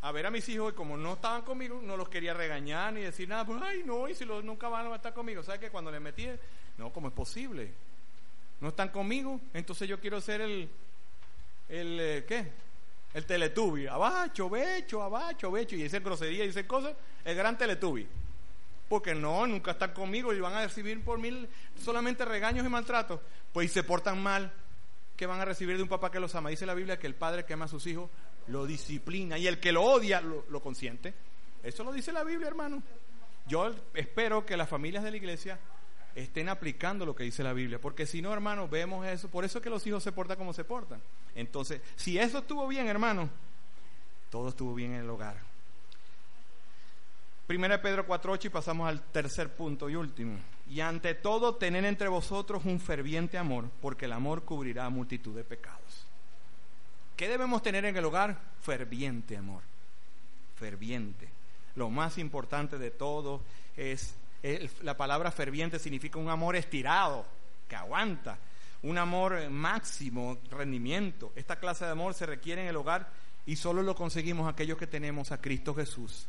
a ver a mis hijos y como no estaban conmigo, no los quería regañar ni decir nada, pues, ay, no, y si los, nunca van a estar conmigo. ¿Sabes que cuando le metí, no, ¿cómo es posible? No están conmigo, entonces yo quiero ser el, el, eh, ¿qué? El teletubi, abacho, becho, abacho, becho, y dice grosería y cosas, el gran teletubi. Porque no, nunca están conmigo y van a recibir por mil solamente regaños y maltratos. Pues se portan mal, que van a recibir de un papá que los ama. Dice la Biblia que el padre que ama a sus hijos lo disciplina y el que lo odia lo, consiente. Eso lo dice la Biblia, hermano. Yo espero que las familias de la iglesia estén aplicando lo que dice la Biblia, porque si no, hermano, vemos eso. Por eso es que los hijos se portan como se portan. Entonces, si eso estuvo bien, hermano, todo estuvo bien en el hogar. Primera Pedro 4.8 y pasamos al tercer punto y último. Y ante todo, tener entre vosotros un ferviente amor, porque el amor cubrirá multitud de pecados. ¿Qué debemos tener en el hogar? Ferviente amor. Ferviente. Lo más importante de todo es, la palabra ferviente significa un amor estirado, que aguanta, un amor máximo, rendimiento. Esta clase de amor se requiere en el hogar y solo lo conseguimos aquellos que tenemos a Cristo Jesús.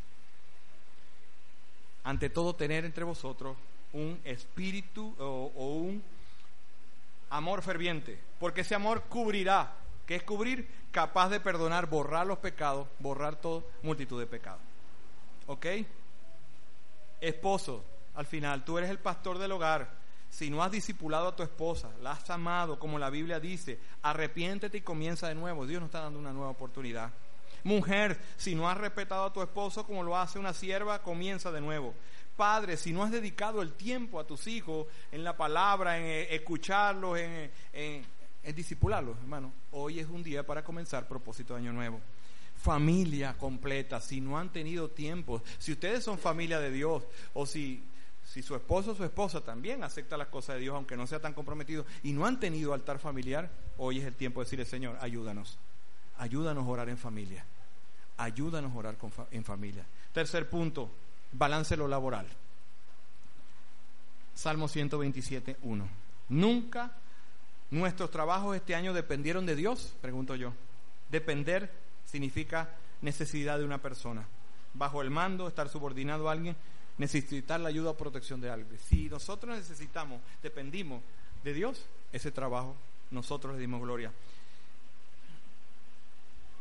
Ante todo, tener entre vosotros un espíritu o, un amor ferviente, porque ese amor cubrirá que es cubrir, capaz de perdonar, borrar los pecados, borrar todo, multitud de pecados. ¿Ok? Esposo, al final, tú eres el pastor del hogar. Si no has discipulado a tu esposa, la has amado, como la Biblia dice, arrepiéntete y comienza de nuevo. Dios nos está dando una nueva oportunidad. Mujer, si no has respetado a tu esposo como lo hace una sierva, comienza de nuevo. Padre, si no has dedicado el tiempo a tus hijos en la palabra, en eh, escucharlos, en, en, es disipularlos, hermano. Hoy es un día para comenzar propósito de año nuevo. Familia completa, si no han tenido tiempo, si ustedes son familia de Dios o si, si su esposo o su esposa también acepta las cosas de Dios, aunque no sea tan comprometido, y no han tenido altar familiar, hoy es el tiempo de decirle, Señor, ayúdanos. Ayúdanos a orar en familia. Ayúdanos a orar en familia. Tercer punto, balance lo laboral. Salmo 127, 1. Nunca ¿Nuestros trabajos este año dependieron de Dios? Pregunto yo. Depender significa necesidad de una persona. Bajo el mando, estar subordinado a alguien, necesitar la ayuda o protección de alguien. Si nosotros necesitamos, dependimos de Dios, ese trabajo nosotros le dimos gloria.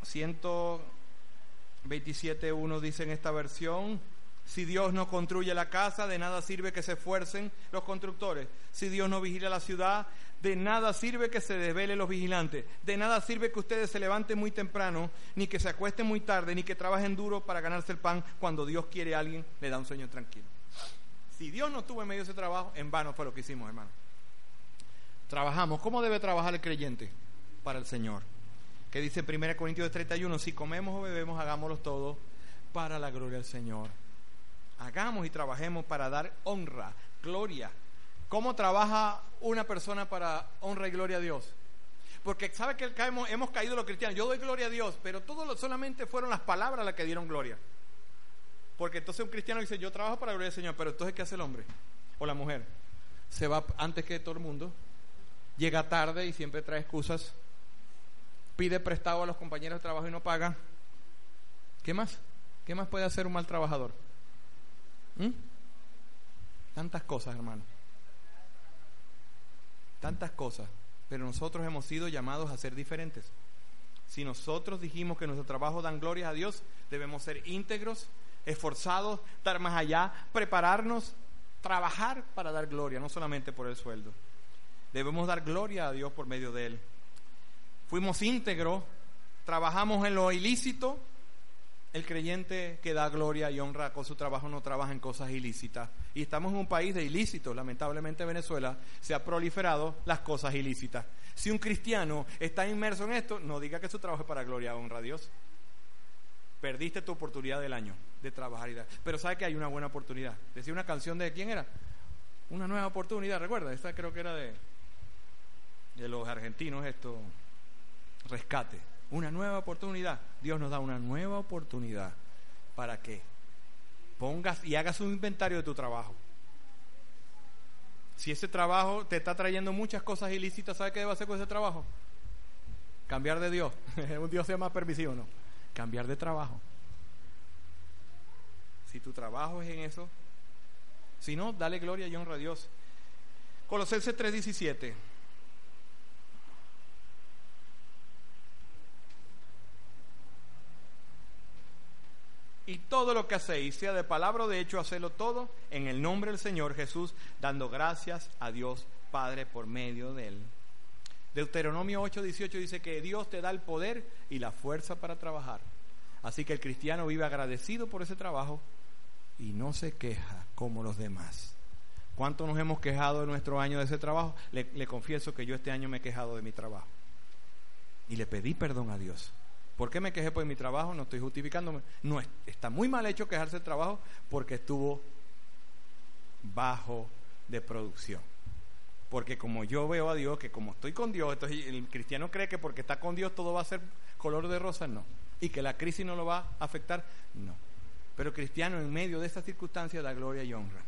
127.1 dice en esta versión, si Dios no construye la casa, de nada sirve que se esfuercen los constructores. Si Dios no vigila la ciudad, de nada sirve que se desvele los vigilantes. De nada sirve que ustedes se levanten muy temprano, ni que se acuesten muy tarde, ni que trabajen duro para ganarse el pan cuando Dios quiere a alguien, le da un sueño tranquilo. Si Dios no estuvo en medio de ese trabajo, en vano fue lo que hicimos, hermano. Trabajamos. ¿Cómo debe trabajar el creyente? Para el Señor. Que dice 1 Corintios 31, si comemos o bebemos, hagámoslo todo para la gloria del Señor hagamos y trabajemos para dar honra, gloria. ¿Cómo trabaja una persona para honra y gloria a Dios? Porque sabe que hemos, caído los cristianos. Yo doy gloria a Dios, pero todo solamente fueron las palabras las que dieron gloria. Porque entonces un cristiano dice, yo trabajo para la gloria del Señor, pero entonces ¿qué hace el hombre o la mujer? Se va antes que todo el mundo llega tarde y siempre trae excusas, pide prestado a los compañeros de trabajo y no paga. ¿Qué más? ¿Qué más puede hacer un mal trabajador? ¿Mm? Tantas cosas, hermano. Tantas cosas. Pero nosotros hemos sido llamados a ser diferentes. Si nosotros dijimos que nuestro trabajo dan gloria a Dios, debemos ser íntegros, esforzados, dar más allá, prepararnos, trabajar para dar gloria, no solamente por el sueldo. Debemos dar gloria a Dios por medio de Él. Fuimos íntegros, trabajamos en lo ilícito. El creyente que da gloria y honra con su trabajo no trabaja en cosas ilícitas. Y estamos en un país de ilícitos. Lamentablemente Venezuela se ha proliferado las cosas ilícitas. Si un cristiano está inmerso en esto, no diga que su trabajo es para gloria honra a Dios. Perdiste tu oportunidad del año de trabajar y dar. Pero sabe que hay una buena oportunidad. Decía una canción de quién era? Una nueva oportunidad, recuerda, esta creo que era de, de los argentinos, esto, rescate. Una nueva oportunidad. Dios nos da una nueva oportunidad para que pongas y hagas un inventario de tu trabajo. Si ese trabajo te está trayendo muchas cosas ilícitas, ¿sabe qué debe hacer con ese trabajo? Cambiar de Dios. un Dios sea más permisivo, ¿no? Cambiar de trabajo. Si tu trabajo es en eso, si no, dale gloria y honra a Dios. Colosenses 3:17. Y todo lo que hacéis, sea de palabra o de hecho, hacedlo todo en el nombre del Señor Jesús, dando gracias a Dios Padre por medio de él. Deuteronomio 8:18 dice que Dios te da el poder y la fuerza para trabajar. Así que el cristiano vive agradecido por ese trabajo y no se queja como los demás. ¿Cuánto nos hemos quejado de nuestro año de ese trabajo? Le, le confieso que yo este año me he quejado de mi trabajo. Y le pedí perdón a Dios. ¿Por qué me quejé por mi trabajo? No estoy justificándome. No, está muy mal hecho quejarse del trabajo porque estuvo bajo de producción. Porque como yo veo a Dios, que como estoy con Dios, entonces el cristiano cree que porque está con Dios todo va a ser color de rosa, no. Y que la crisis no lo va a afectar, no. Pero el cristiano en medio de estas circunstancias da gloria y honra.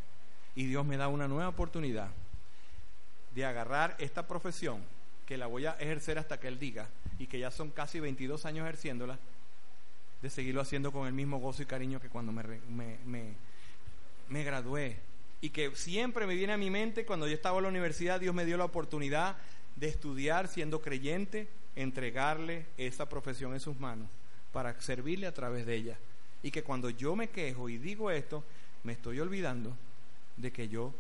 Y Dios me da una nueva oportunidad de agarrar esta profesión que la voy a ejercer hasta que Él diga, y que ya son casi 22 años ejerciéndola, de seguirlo haciendo con el mismo gozo y cariño que cuando me, me, me, gradué. Y que siempre me viene a mi mente, cuando yo estaba en la universidad, Dios me dio la oportunidad de estudiar siendo creyente, entregarle esa profesión en sus manos para servirle a través de ella. Y que cuando yo me quejo y digo esto, me estoy olvidando de que yo,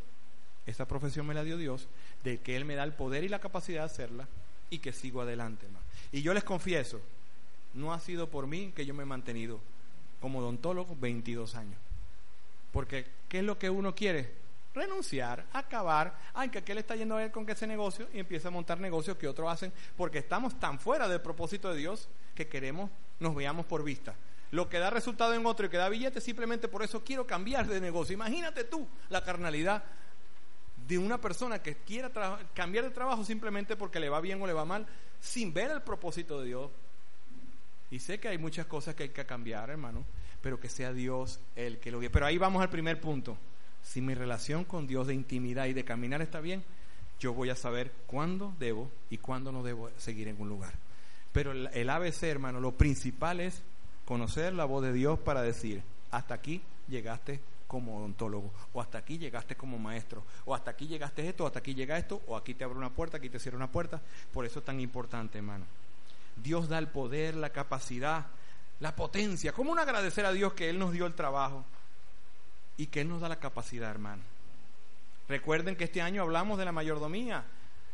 esa profesión me la dio Dios de que Él me da el poder y la capacidad de hacerla y que sigo adelante. Y yo les confieso, no ha sido por mí que yo me he mantenido como odontólogo 22 años. Porque, ¿qué es lo que uno quiere? Renunciar, acabar. Ay, que aquel está yendo a ver con ese negocio y empieza a montar negocios que otros hacen porque estamos tan fuera del propósito de Dios que queremos, nos veamos por vista. Lo que da resultado en otro y que da billete, simplemente por eso quiero cambiar de negocio. Imagínate tú la carnalidad de una persona que quiera cambiar de trabajo simplemente porque le va bien o le va mal, sin ver el propósito de Dios. Y sé que hay muchas cosas que hay que cambiar, hermano, pero que sea Dios el que lo guíe. Pero ahí vamos al primer punto. Si mi relación con Dios de intimidad y de caminar está bien, yo voy a saber cuándo debo y cuándo no debo seguir en un lugar. Pero el, ABC, hermano, lo principal es conocer la voz de Dios para decir, hasta aquí llegaste como odontólogo, o hasta aquí llegaste como maestro, o hasta aquí llegaste esto, o hasta aquí llega esto, o aquí te abre una puerta, aquí te cierra una puerta. Por eso es tan importante, hermano. Dios da el poder, la capacidad, la potencia. ¿Cómo no agradecer a Dios que Él nos dio el trabajo y que Él nos da la capacidad, hermano? Recuerden que este año hablamos de la mayordomía.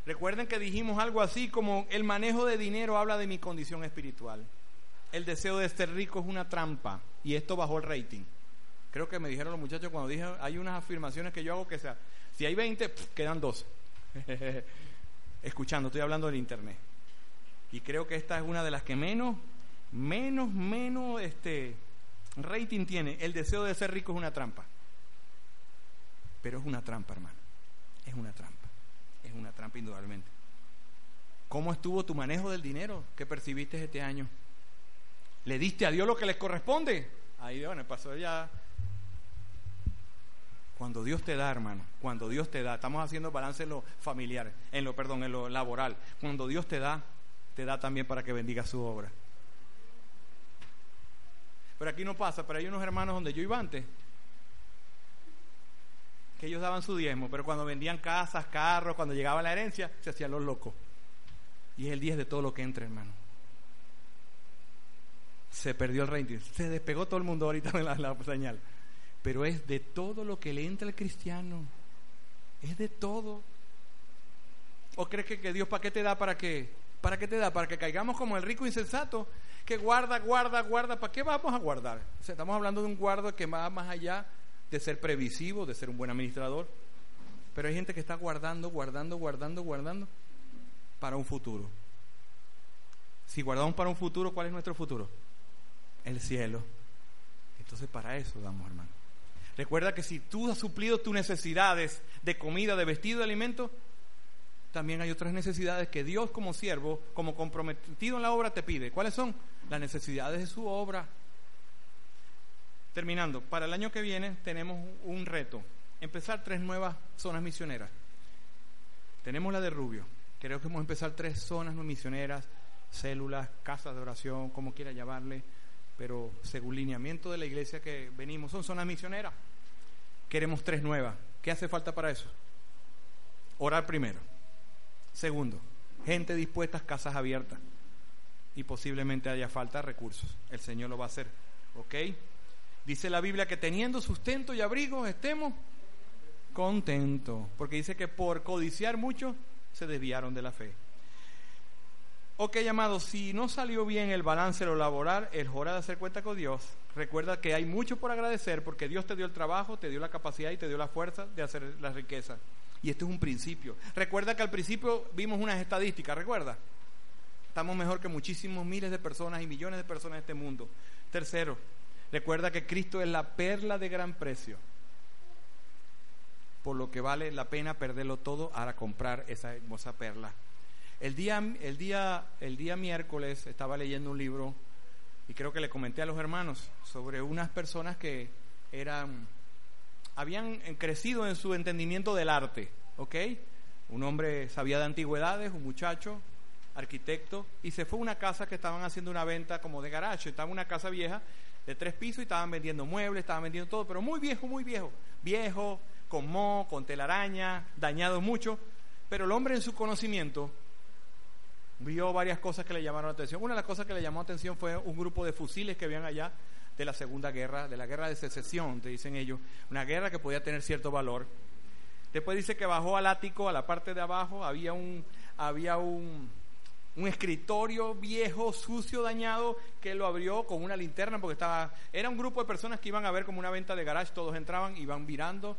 Recuerden que dijimos algo así como el manejo de dinero habla de mi condición espiritual. El deseo de ser rico es una trampa y esto bajó el rating. Creo que me dijeron los muchachos cuando dije, hay unas afirmaciones que yo hago que sea, si hay 20, quedan 12. Escuchando, estoy hablando del internet. Y creo que esta es una de las que menos, menos, menos este rating tiene. El deseo de ser rico es una trampa. Pero es una trampa, hermano. Es una trampa. Es una trampa indudablemente. ¿Cómo estuvo tu manejo del dinero que percibiste este año? ¿Le diste a Dios lo que les corresponde? Ahí, bueno, pasó ya Cuando Dios te da, hermano, cuando Dios te da, estamos haciendo balance en lo familiar, en lo, perdón, en lo laboral. Cuando Dios te da, te da también para que bendiga su obra. Pero aquí no pasa, pero hay unos hermanos donde yo iba antes, que ellos daban su diezmo, pero cuando vendían casas, carros, cuando llegaba la herencia, se hacían los locos. Y es el 10 de todo lo que entra, hermano. Se perdió el rating, se despegó todo el mundo ahorita la, la señal pero es de todo lo que le entra al cristiano. Es de todo. ¿O crees que, Dios para qué te da? ¿Para qué? ¿Para qué te da? Para que caigamos como el rico insensato que guarda, guarda, guarda. ¿Para qué vamos a guardar? estamos hablando de un guardo que va más allá de ser previsivo, de ser un buen administrador. Pero hay gente que está guardando, guardando, guardando, guardando para un futuro. Si guardamos para un futuro, ¿cuál es nuestro futuro? El cielo. Entonces para eso damos, hermano. Recuerda que si tú has suplido tus necesidades de comida, de vestido, de alimento, también hay otras necesidades que Dios como siervo, como comprometido en la obra, te pide. ¿Cuáles son? Las necesidades de su obra. Terminando, para el año que viene tenemos un reto, empezar tres nuevas zonas misioneras. Tenemos la de Rubio, creo que vamos a empezar tres zonas misioneras, células, casas de oración, como quiera llamarle pero según lineamiento de la iglesia que venimos, son zonas misioneras. Queremos tres nuevas. ¿Qué hace falta para eso? Orar primero. Segundo, gente dispuesta, casas abiertas. Y posiblemente haya falta de recursos. El Señor lo va a hacer. ¿Ok? Dice la Biblia que teniendo sustento y abrigo estemos contentos. Porque dice que por codiciar mucho se desviaron de la fe. Ok, amado, si no salió bien el balance lo laboral, el hora de hacer cuenta con Dios, recuerda que hay mucho por agradecer porque Dios te dio el trabajo, te dio la capacidad y te dio la fuerza de hacer la riqueza. Y esto es un principio. Recuerda que al principio vimos unas estadísticas, recuerda. Estamos mejor que muchísimos miles de personas y millones de personas en este mundo. Tercero, recuerda que Cristo es la perla de gran precio. Por lo que vale la pena perderlo todo para comprar esa hermosa perla. El día, el, día, el día miércoles estaba leyendo un libro y creo que le comenté a los hermanos sobre unas personas que eran, habían crecido en su entendimiento del arte, ¿ok? Un hombre sabía de antigüedades, un muchacho, arquitecto, y se fue a una casa que estaban haciendo una venta como de garaje, estaba una casa vieja de tres pisos y estaban vendiendo muebles, estaban vendiendo todo, pero muy viejo, muy viejo, viejo, con moho, con telaraña, dañado mucho, pero el hombre en su conocimiento vio varias cosas que le llamaron la atención. Una de las cosas que le llamó la atención fue un grupo de fusiles que habían allá de la Segunda Guerra, de la Guerra de Secesión, te dicen ellos, una guerra que podía tener cierto valor. Después dice que bajó al ático, a la parte de abajo, había un, había un, escritorio viejo, sucio, dañado, que lo abrió con una linterna porque estaba, era un grupo de personas que iban a ver como una venta de garage, todos entraban, iban mirando,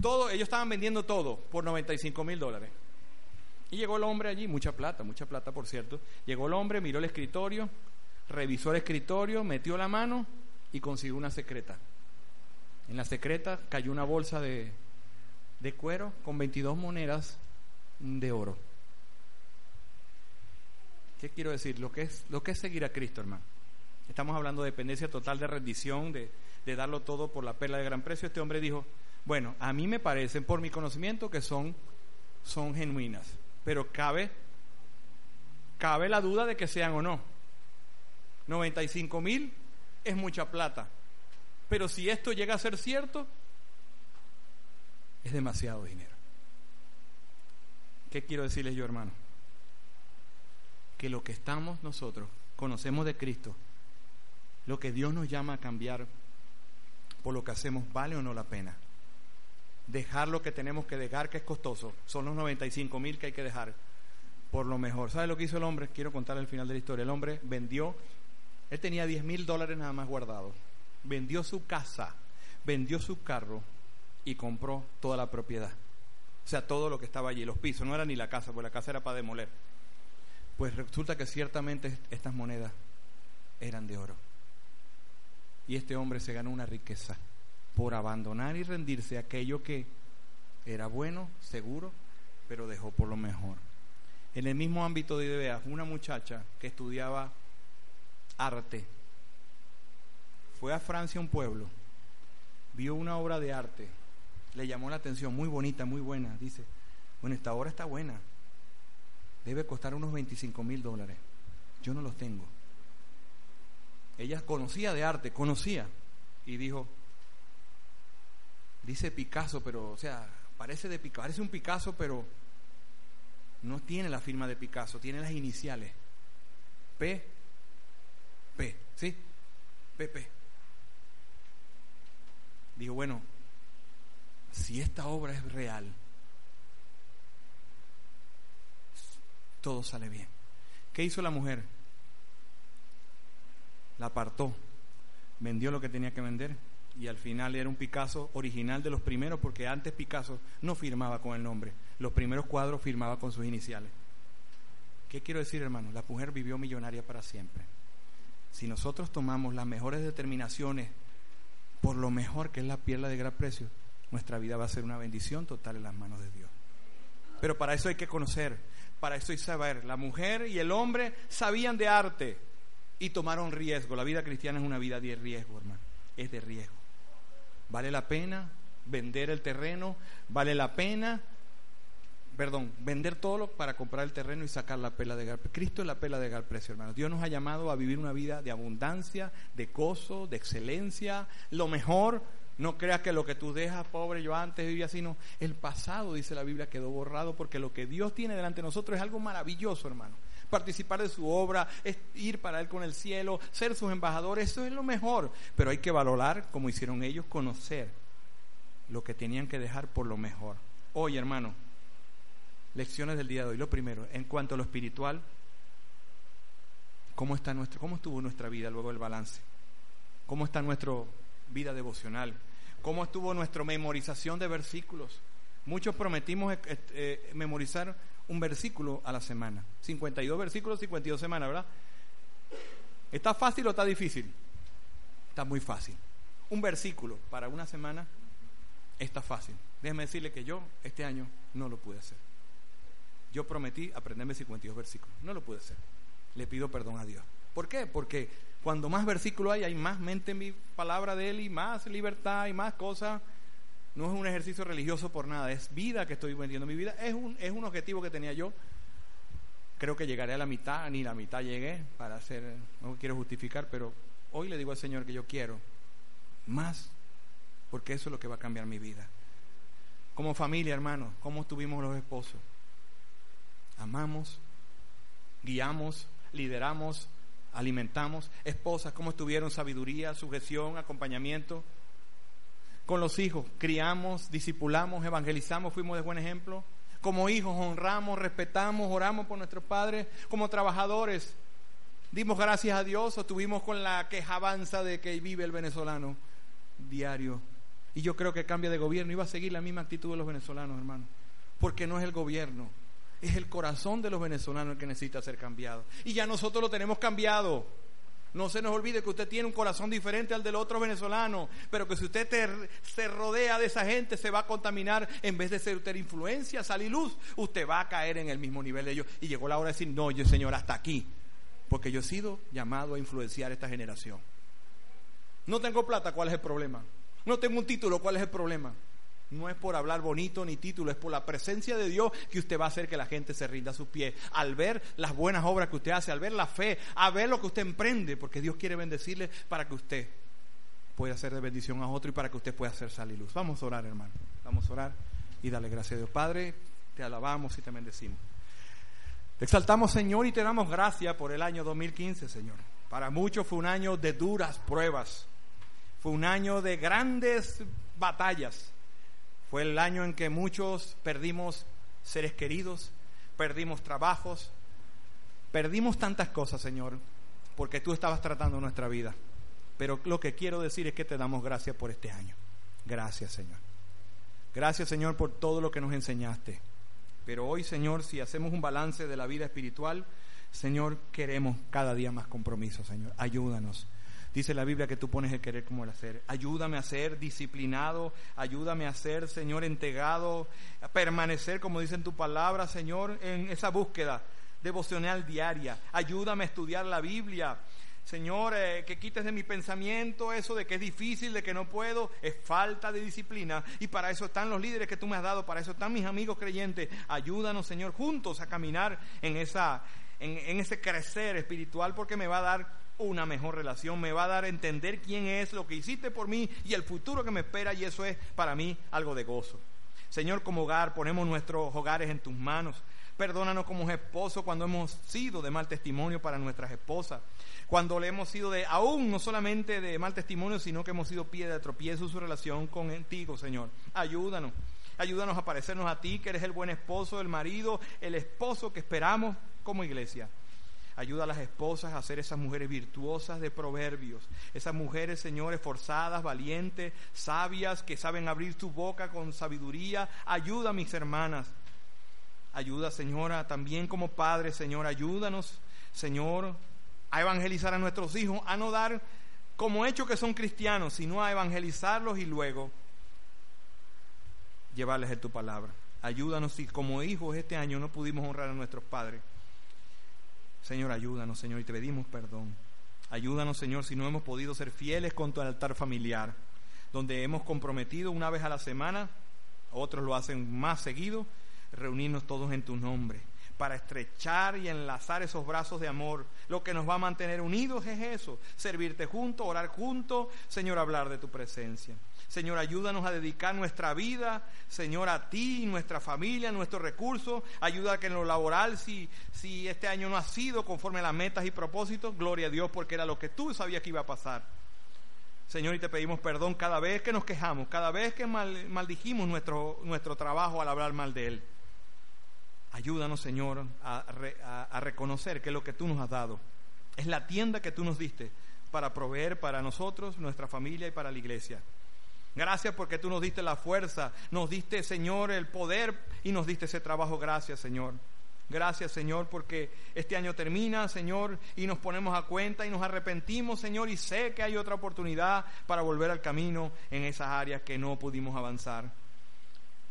todo, ellos estaban vendiendo todo por 95 mil dólares. Y llegó el hombre allí, mucha plata, mucha plata por cierto. Llegó el hombre, miró el escritorio, revisó el escritorio, metió la mano y consiguió una secreta. En la secreta cayó una bolsa de, de cuero con 22 monedas de oro. ¿Qué quiero decir? Lo que es, lo que es seguir a Cristo, hermano. Estamos hablando de dependencia total, de rendición, de, de darlo todo por la perla de gran precio. Este hombre dijo, bueno, a mí me parecen, por mi conocimiento, que son, son genuinas pero cabe, cabe la duda de que sean o no. 95 mil es mucha plata, pero si esto llega a ser cierto, es demasiado dinero. ¿Qué quiero decirles yo, hermano? Que lo que estamos nosotros, conocemos de Cristo, lo que Dios nos llama a cambiar por lo que hacemos, vale o no la pena dejar lo que tenemos que dejar, que es costoso. Son los 95 mil que hay que dejar por lo mejor. ¿Sabe lo que hizo el hombre? Quiero contar el final de la historia. El hombre vendió, él tenía 10 mil dólares nada más guardados. Vendió su casa, vendió su carro y compró toda la propiedad. O sea, todo lo que estaba allí, los pisos, no era ni la casa, porque la casa era para demoler. Pues resulta que ciertamente estas monedas eran de oro. Y este hombre se ganó una riqueza por abandonar y rendirse aquello que era bueno, seguro, pero dejó por lo mejor. En el mismo ámbito de ideas, una muchacha que estudiaba arte fue a Francia, un pueblo, vio una obra de arte le llamó la atención, muy bonita, muy buena. Dice, bueno, esta hora está buena. Debe costar unos 25 mil dólares. Yo no los tengo. Ella conocía de arte, conocía. Y dijo, dice Picasso, pero, o sea, parece de parece un Picasso, pero no tiene la firma de Picasso, tiene las iniciales. P, P, ¿sí? P. Digo, bueno, si esta obra es real, todo sale bien. ¿Qué hizo la mujer? La apartó, vendió lo que tenía que vender y al final era un Picasso original de los primeros porque antes Picasso no firmaba con el nombre, los primeros cuadros firmaba con sus iniciales. ¿Qué quiero decir, hermano? La mujer vivió millonaria para siempre. Si nosotros tomamos las mejores determinaciones por lo mejor que es la piel de gran precio, nuestra vida va a ser una bendición total en las manos de Dios. Pero para eso hay que conocer, para eso hay saber. La mujer y el hombre sabían de arte y tomaron riesgo. La vida cristiana es una vida de riesgo, hermano. Es de riesgo. Vale la pena vender el terreno, vale la pena perdón, vender todo para comprar el terreno y sacar la pela de gar. Cristo es la pela de gar precio, hermanos. Dios nos ha llamado a vivir una vida de abundancia, de gozo, de excelencia, lo mejor. No creas que lo que tú dejas, pobre, yo antes vivía así, no. El pasado, dice la Biblia, quedó borrado porque lo que Dios tiene delante de nosotros es algo maravilloso, hermano. Participar de su obra, es ir para Él con el cielo, ser sus embajadores, eso es lo mejor. Pero hay que valorar, como hicieron ellos, conocer lo que tenían que dejar por lo mejor. Oye, hermano, lecciones del día de hoy. Lo primero, en cuanto a lo espiritual, ¿cómo, está nuestro, cómo estuvo nuestra vida luego del balance? ¿Cómo está nuestra vida devocional? ¿Cómo estuvo nuestra memorización de versículos? Muchos prometimos eh, eh, memorizar un versículo a la semana. 52 versículos, 52 semanas, ¿verdad? ¿Está fácil o está difícil? Está muy fácil. Un versículo para una semana está fácil. Déjeme decirle que yo este año no lo pude hacer. Yo prometí aprenderme 52 versículos. No lo pude hacer. Le pido perdón a Dios. ¿Por qué? Porque cuando más versículos hay, hay más mente en mi palabra de Él y más libertad y más cosas. No es un ejercicio religioso por nada, es vida que estoy vendiendo. Mi vida es un, es un objetivo que tenía yo. Creo que llegaré a la mitad, ni la mitad llegué para hacer, no quiero justificar, pero hoy le digo al Señor que yo quiero más, porque eso es lo que va a cambiar mi vida. Como familia, hermano, ¿cómo estuvimos los esposos? amamos, guiamos, lideramos, alimentamos. Esposas, ¿cómo estuvieron? Sabiduría, sujeción, acompañamiento. Con los hijos, criamos, discipulamos, evangelizamos, fuimos de buen ejemplo. Como hijos, honramos, respetamos, oramos por nuestros padres. Como trabajadores, dimos gracias a Dios o estuvimos con la quejabanza de que vive el venezolano diario. Y yo creo que cambia de gobierno. Iba a seguir la misma actitud de los venezolanos, hermano. Porque no es el gobierno, es el corazón de los venezolanos el que necesita ser cambiado. Y ya nosotros lo tenemos cambiado. No se nos olvide que usted tiene un corazón diferente al del otro venezolano, pero que si usted se rodea de esa gente se va a contaminar en vez de ser usted influencia, sal y luz, usted va a caer en el mismo nivel de ellos. Y llegó la hora de decir, no, yo Señor, hasta aquí, porque yo he sido llamado a influenciar esta generación. No tengo plata, ¿cuál es el problema? No tengo un título, ¿cuál es el problema? No es por hablar bonito ni título, es por la presencia de Dios que usted va a hacer que la gente se rinda a sus pies. Al ver las buenas obras que usted hace, al ver la fe, a ver lo que usted emprende, porque Dios quiere bendecirle para que usted pueda hacer de bendición a otro y para que usted pueda hacer sal y luz. Vamos a orar, hermano. Vamos a orar y darle gracias a Dios. Padre, te alabamos y te bendecimos. Te exaltamos, Señor, y te damos gracias por el año 2015, Señor. Para muchos fue un año de duras pruebas. Fue un año de grandes batallas fue el año en que muchos perdimos seres queridos, perdimos trabajos, perdimos tantas cosas, Señor, porque tú estabas tratando nuestra vida. Pero lo que quiero decir es que te damos gracias por este año. Gracias, Señor. Gracias, Señor, por todo lo que nos enseñaste. Pero hoy, Señor, si hacemos un balance de la vida espiritual, Señor, queremos cada día más compromiso, Señor. Ayúdanos. Dice la Biblia que tú pones el querer como el hacer. Ayúdame a ser disciplinado, ayúdame a ser, Señor, entregado, a permanecer, como dice en tu palabra, Señor, en esa búsqueda devocional diaria. Ayúdame a estudiar la Biblia. Señor, eh, que quites de mi pensamiento eso de que es difícil, de que no puedo, es falta de disciplina. Y para eso están los líderes que tú me has dado, para eso están mis amigos creyentes. Ayúdanos, Señor, juntos a caminar en, esa, en, en ese crecer espiritual porque me va a dar una mejor relación, me va a dar a entender quién es, lo que hiciste por mí y el futuro que me espera y eso es para mí algo de gozo. Señor, como hogar, ponemos nuestros hogares en tus manos. Perdónanos como esposos cuando hemos sido de mal testimonio para nuestras esposas. Cuando le hemos sido de, aún no solamente de mal testimonio, sino que hemos sido pie de tropiezo su relación contigo, Señor. Ayúdanos. Ayúdanos a parecernos a ti, que eres el buen esposo, el marido, el esposo que esperamos como iglesia. Ayuda a las esposas a ser esas mujeres virtuosas de proverbios, esas mujeres, Señor, esforzadas, valientes, sabias, que saben abrir su boca con sabiduría. Ayuda a mis hermanas Ayuda, Señora, también como Padre, Señor, ayúdanos, Señor, a evangelizar a nuestros hijos, a no dar como hecho que son cristianos, sino a evangelizarlos y luego llevarles en tu palabra. Ayúdanos si como hijos este año no pudimos honrar a nuestros padres. Señor, ayúdanos, Señor, y te pedimos perdón. Ayúdanos, Señor, si no hemos podido ser fieles con tu altar familiar, donde hemos comprometido una vez a la semana, otros lo hacen más seguido, reunirnos todos en tu nombre, para estrechar y enlazar esos brazos de amor. Lo que nos va a mantener unidos es eso, servirte juntos, orar juntos, Señor, hablar de tu presencia. Señor, ayúdanos a dedicar nuestra vida, Señor, a ti, nuestra familia, nuestros recursos. Ayuda a que en lo laboral, si, si este año no ha sido conforme a las metas y propósitos, gloria a Dios, porque era lo que tú sabías que iba a pasar. Señor, y te pedimos perdón cada vez que nos quejamos, cada vez que maldijimos nuestro, nuestro trabajo al hablar mal de Él. Ayúdanos, Señor, a, reconocer que lo que tú nos has dado es la tienda que tú nos diste para proveer para nosotros, nuestra familia y para la iglesia. Gracias porque tú nos diste la fuerza, nos diste, Señor, el poder y nos diste ese trabajo. Gracias, Señor. Gracias, Señor, porque este año termina, Señor, y nos ponemos a cuenta y nos arrepentimos, Señor, y sé que hay otra oportunidad para volver al camino en esas áreas que no pudimos avanzar.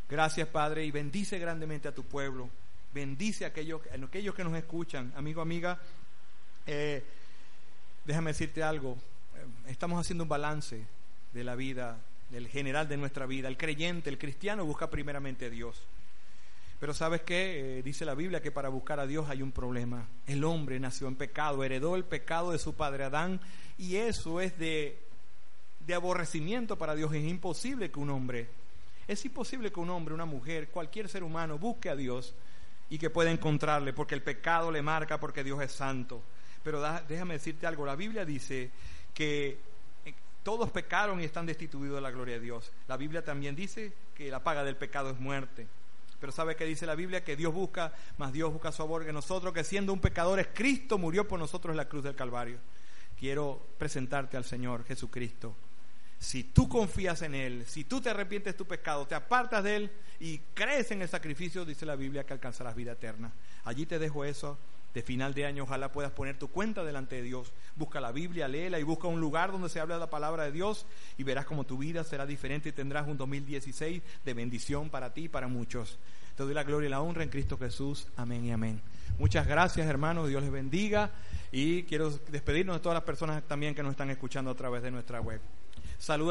Gracias, Padre, y bendice grandemente a tu pueblo bendice a aquellos, aquellos que nos escuchan. Amigo, amiga, eh, déjame decirte algo. Estamos haciendo un balance de la vida, del general de nuestra vida. El creyente, el cristiano busca primeramente a Dios. Pero sabes qué? Eh, dice la Biblia que para buscar a Dios hay un problema. El hombre nació en pecado, heredó el pecado de su padre Adán y eso es de, de aborrecimiento para Dios. Es imposible que un hombre, es imposible que un hombre, una mujer, cualquier ser humano busque a Dios y que pueda encontrarle, porque el pecado le marca, porque Dios es santo. Pero déjame decirte algo, la Biblia dice que todos pecaron y están destituidos de la gloria de Dios. La Biblia también dice que la paga del pecado es muerte. Pero ¿sabe qué dice la Biblia? Que Dios busca, más Dios busca su favor que nosotros, que siendo un pecador es Cristo murió por nosotros en la cruz del Calvario. Quiero presentarte al Señor Jesucristo si tú confías en Él, si tú te arrepientes de tu pecado, te apartas de Él y crees en el sacrificio, dice la Biblia que alcanzarás vida eterna. Allí te dejo eso. De final de año, ojalá puedas poner tu cuenta delante de Dios. Busca la Biblia, léela y busca un lugar donde se habla la palabra de Dios y verás como tu vida será diferente y tendrás un 2016 de bendición para ti y para muchos. Te doy la gloria y la honra en Cristo Jesús. Amén y amén. Muchas gracias, hermanos. Dios les bendiga. Y quiero despedirnos de todas las personas también que nos están escuchando a través de nuestra web. Saludos.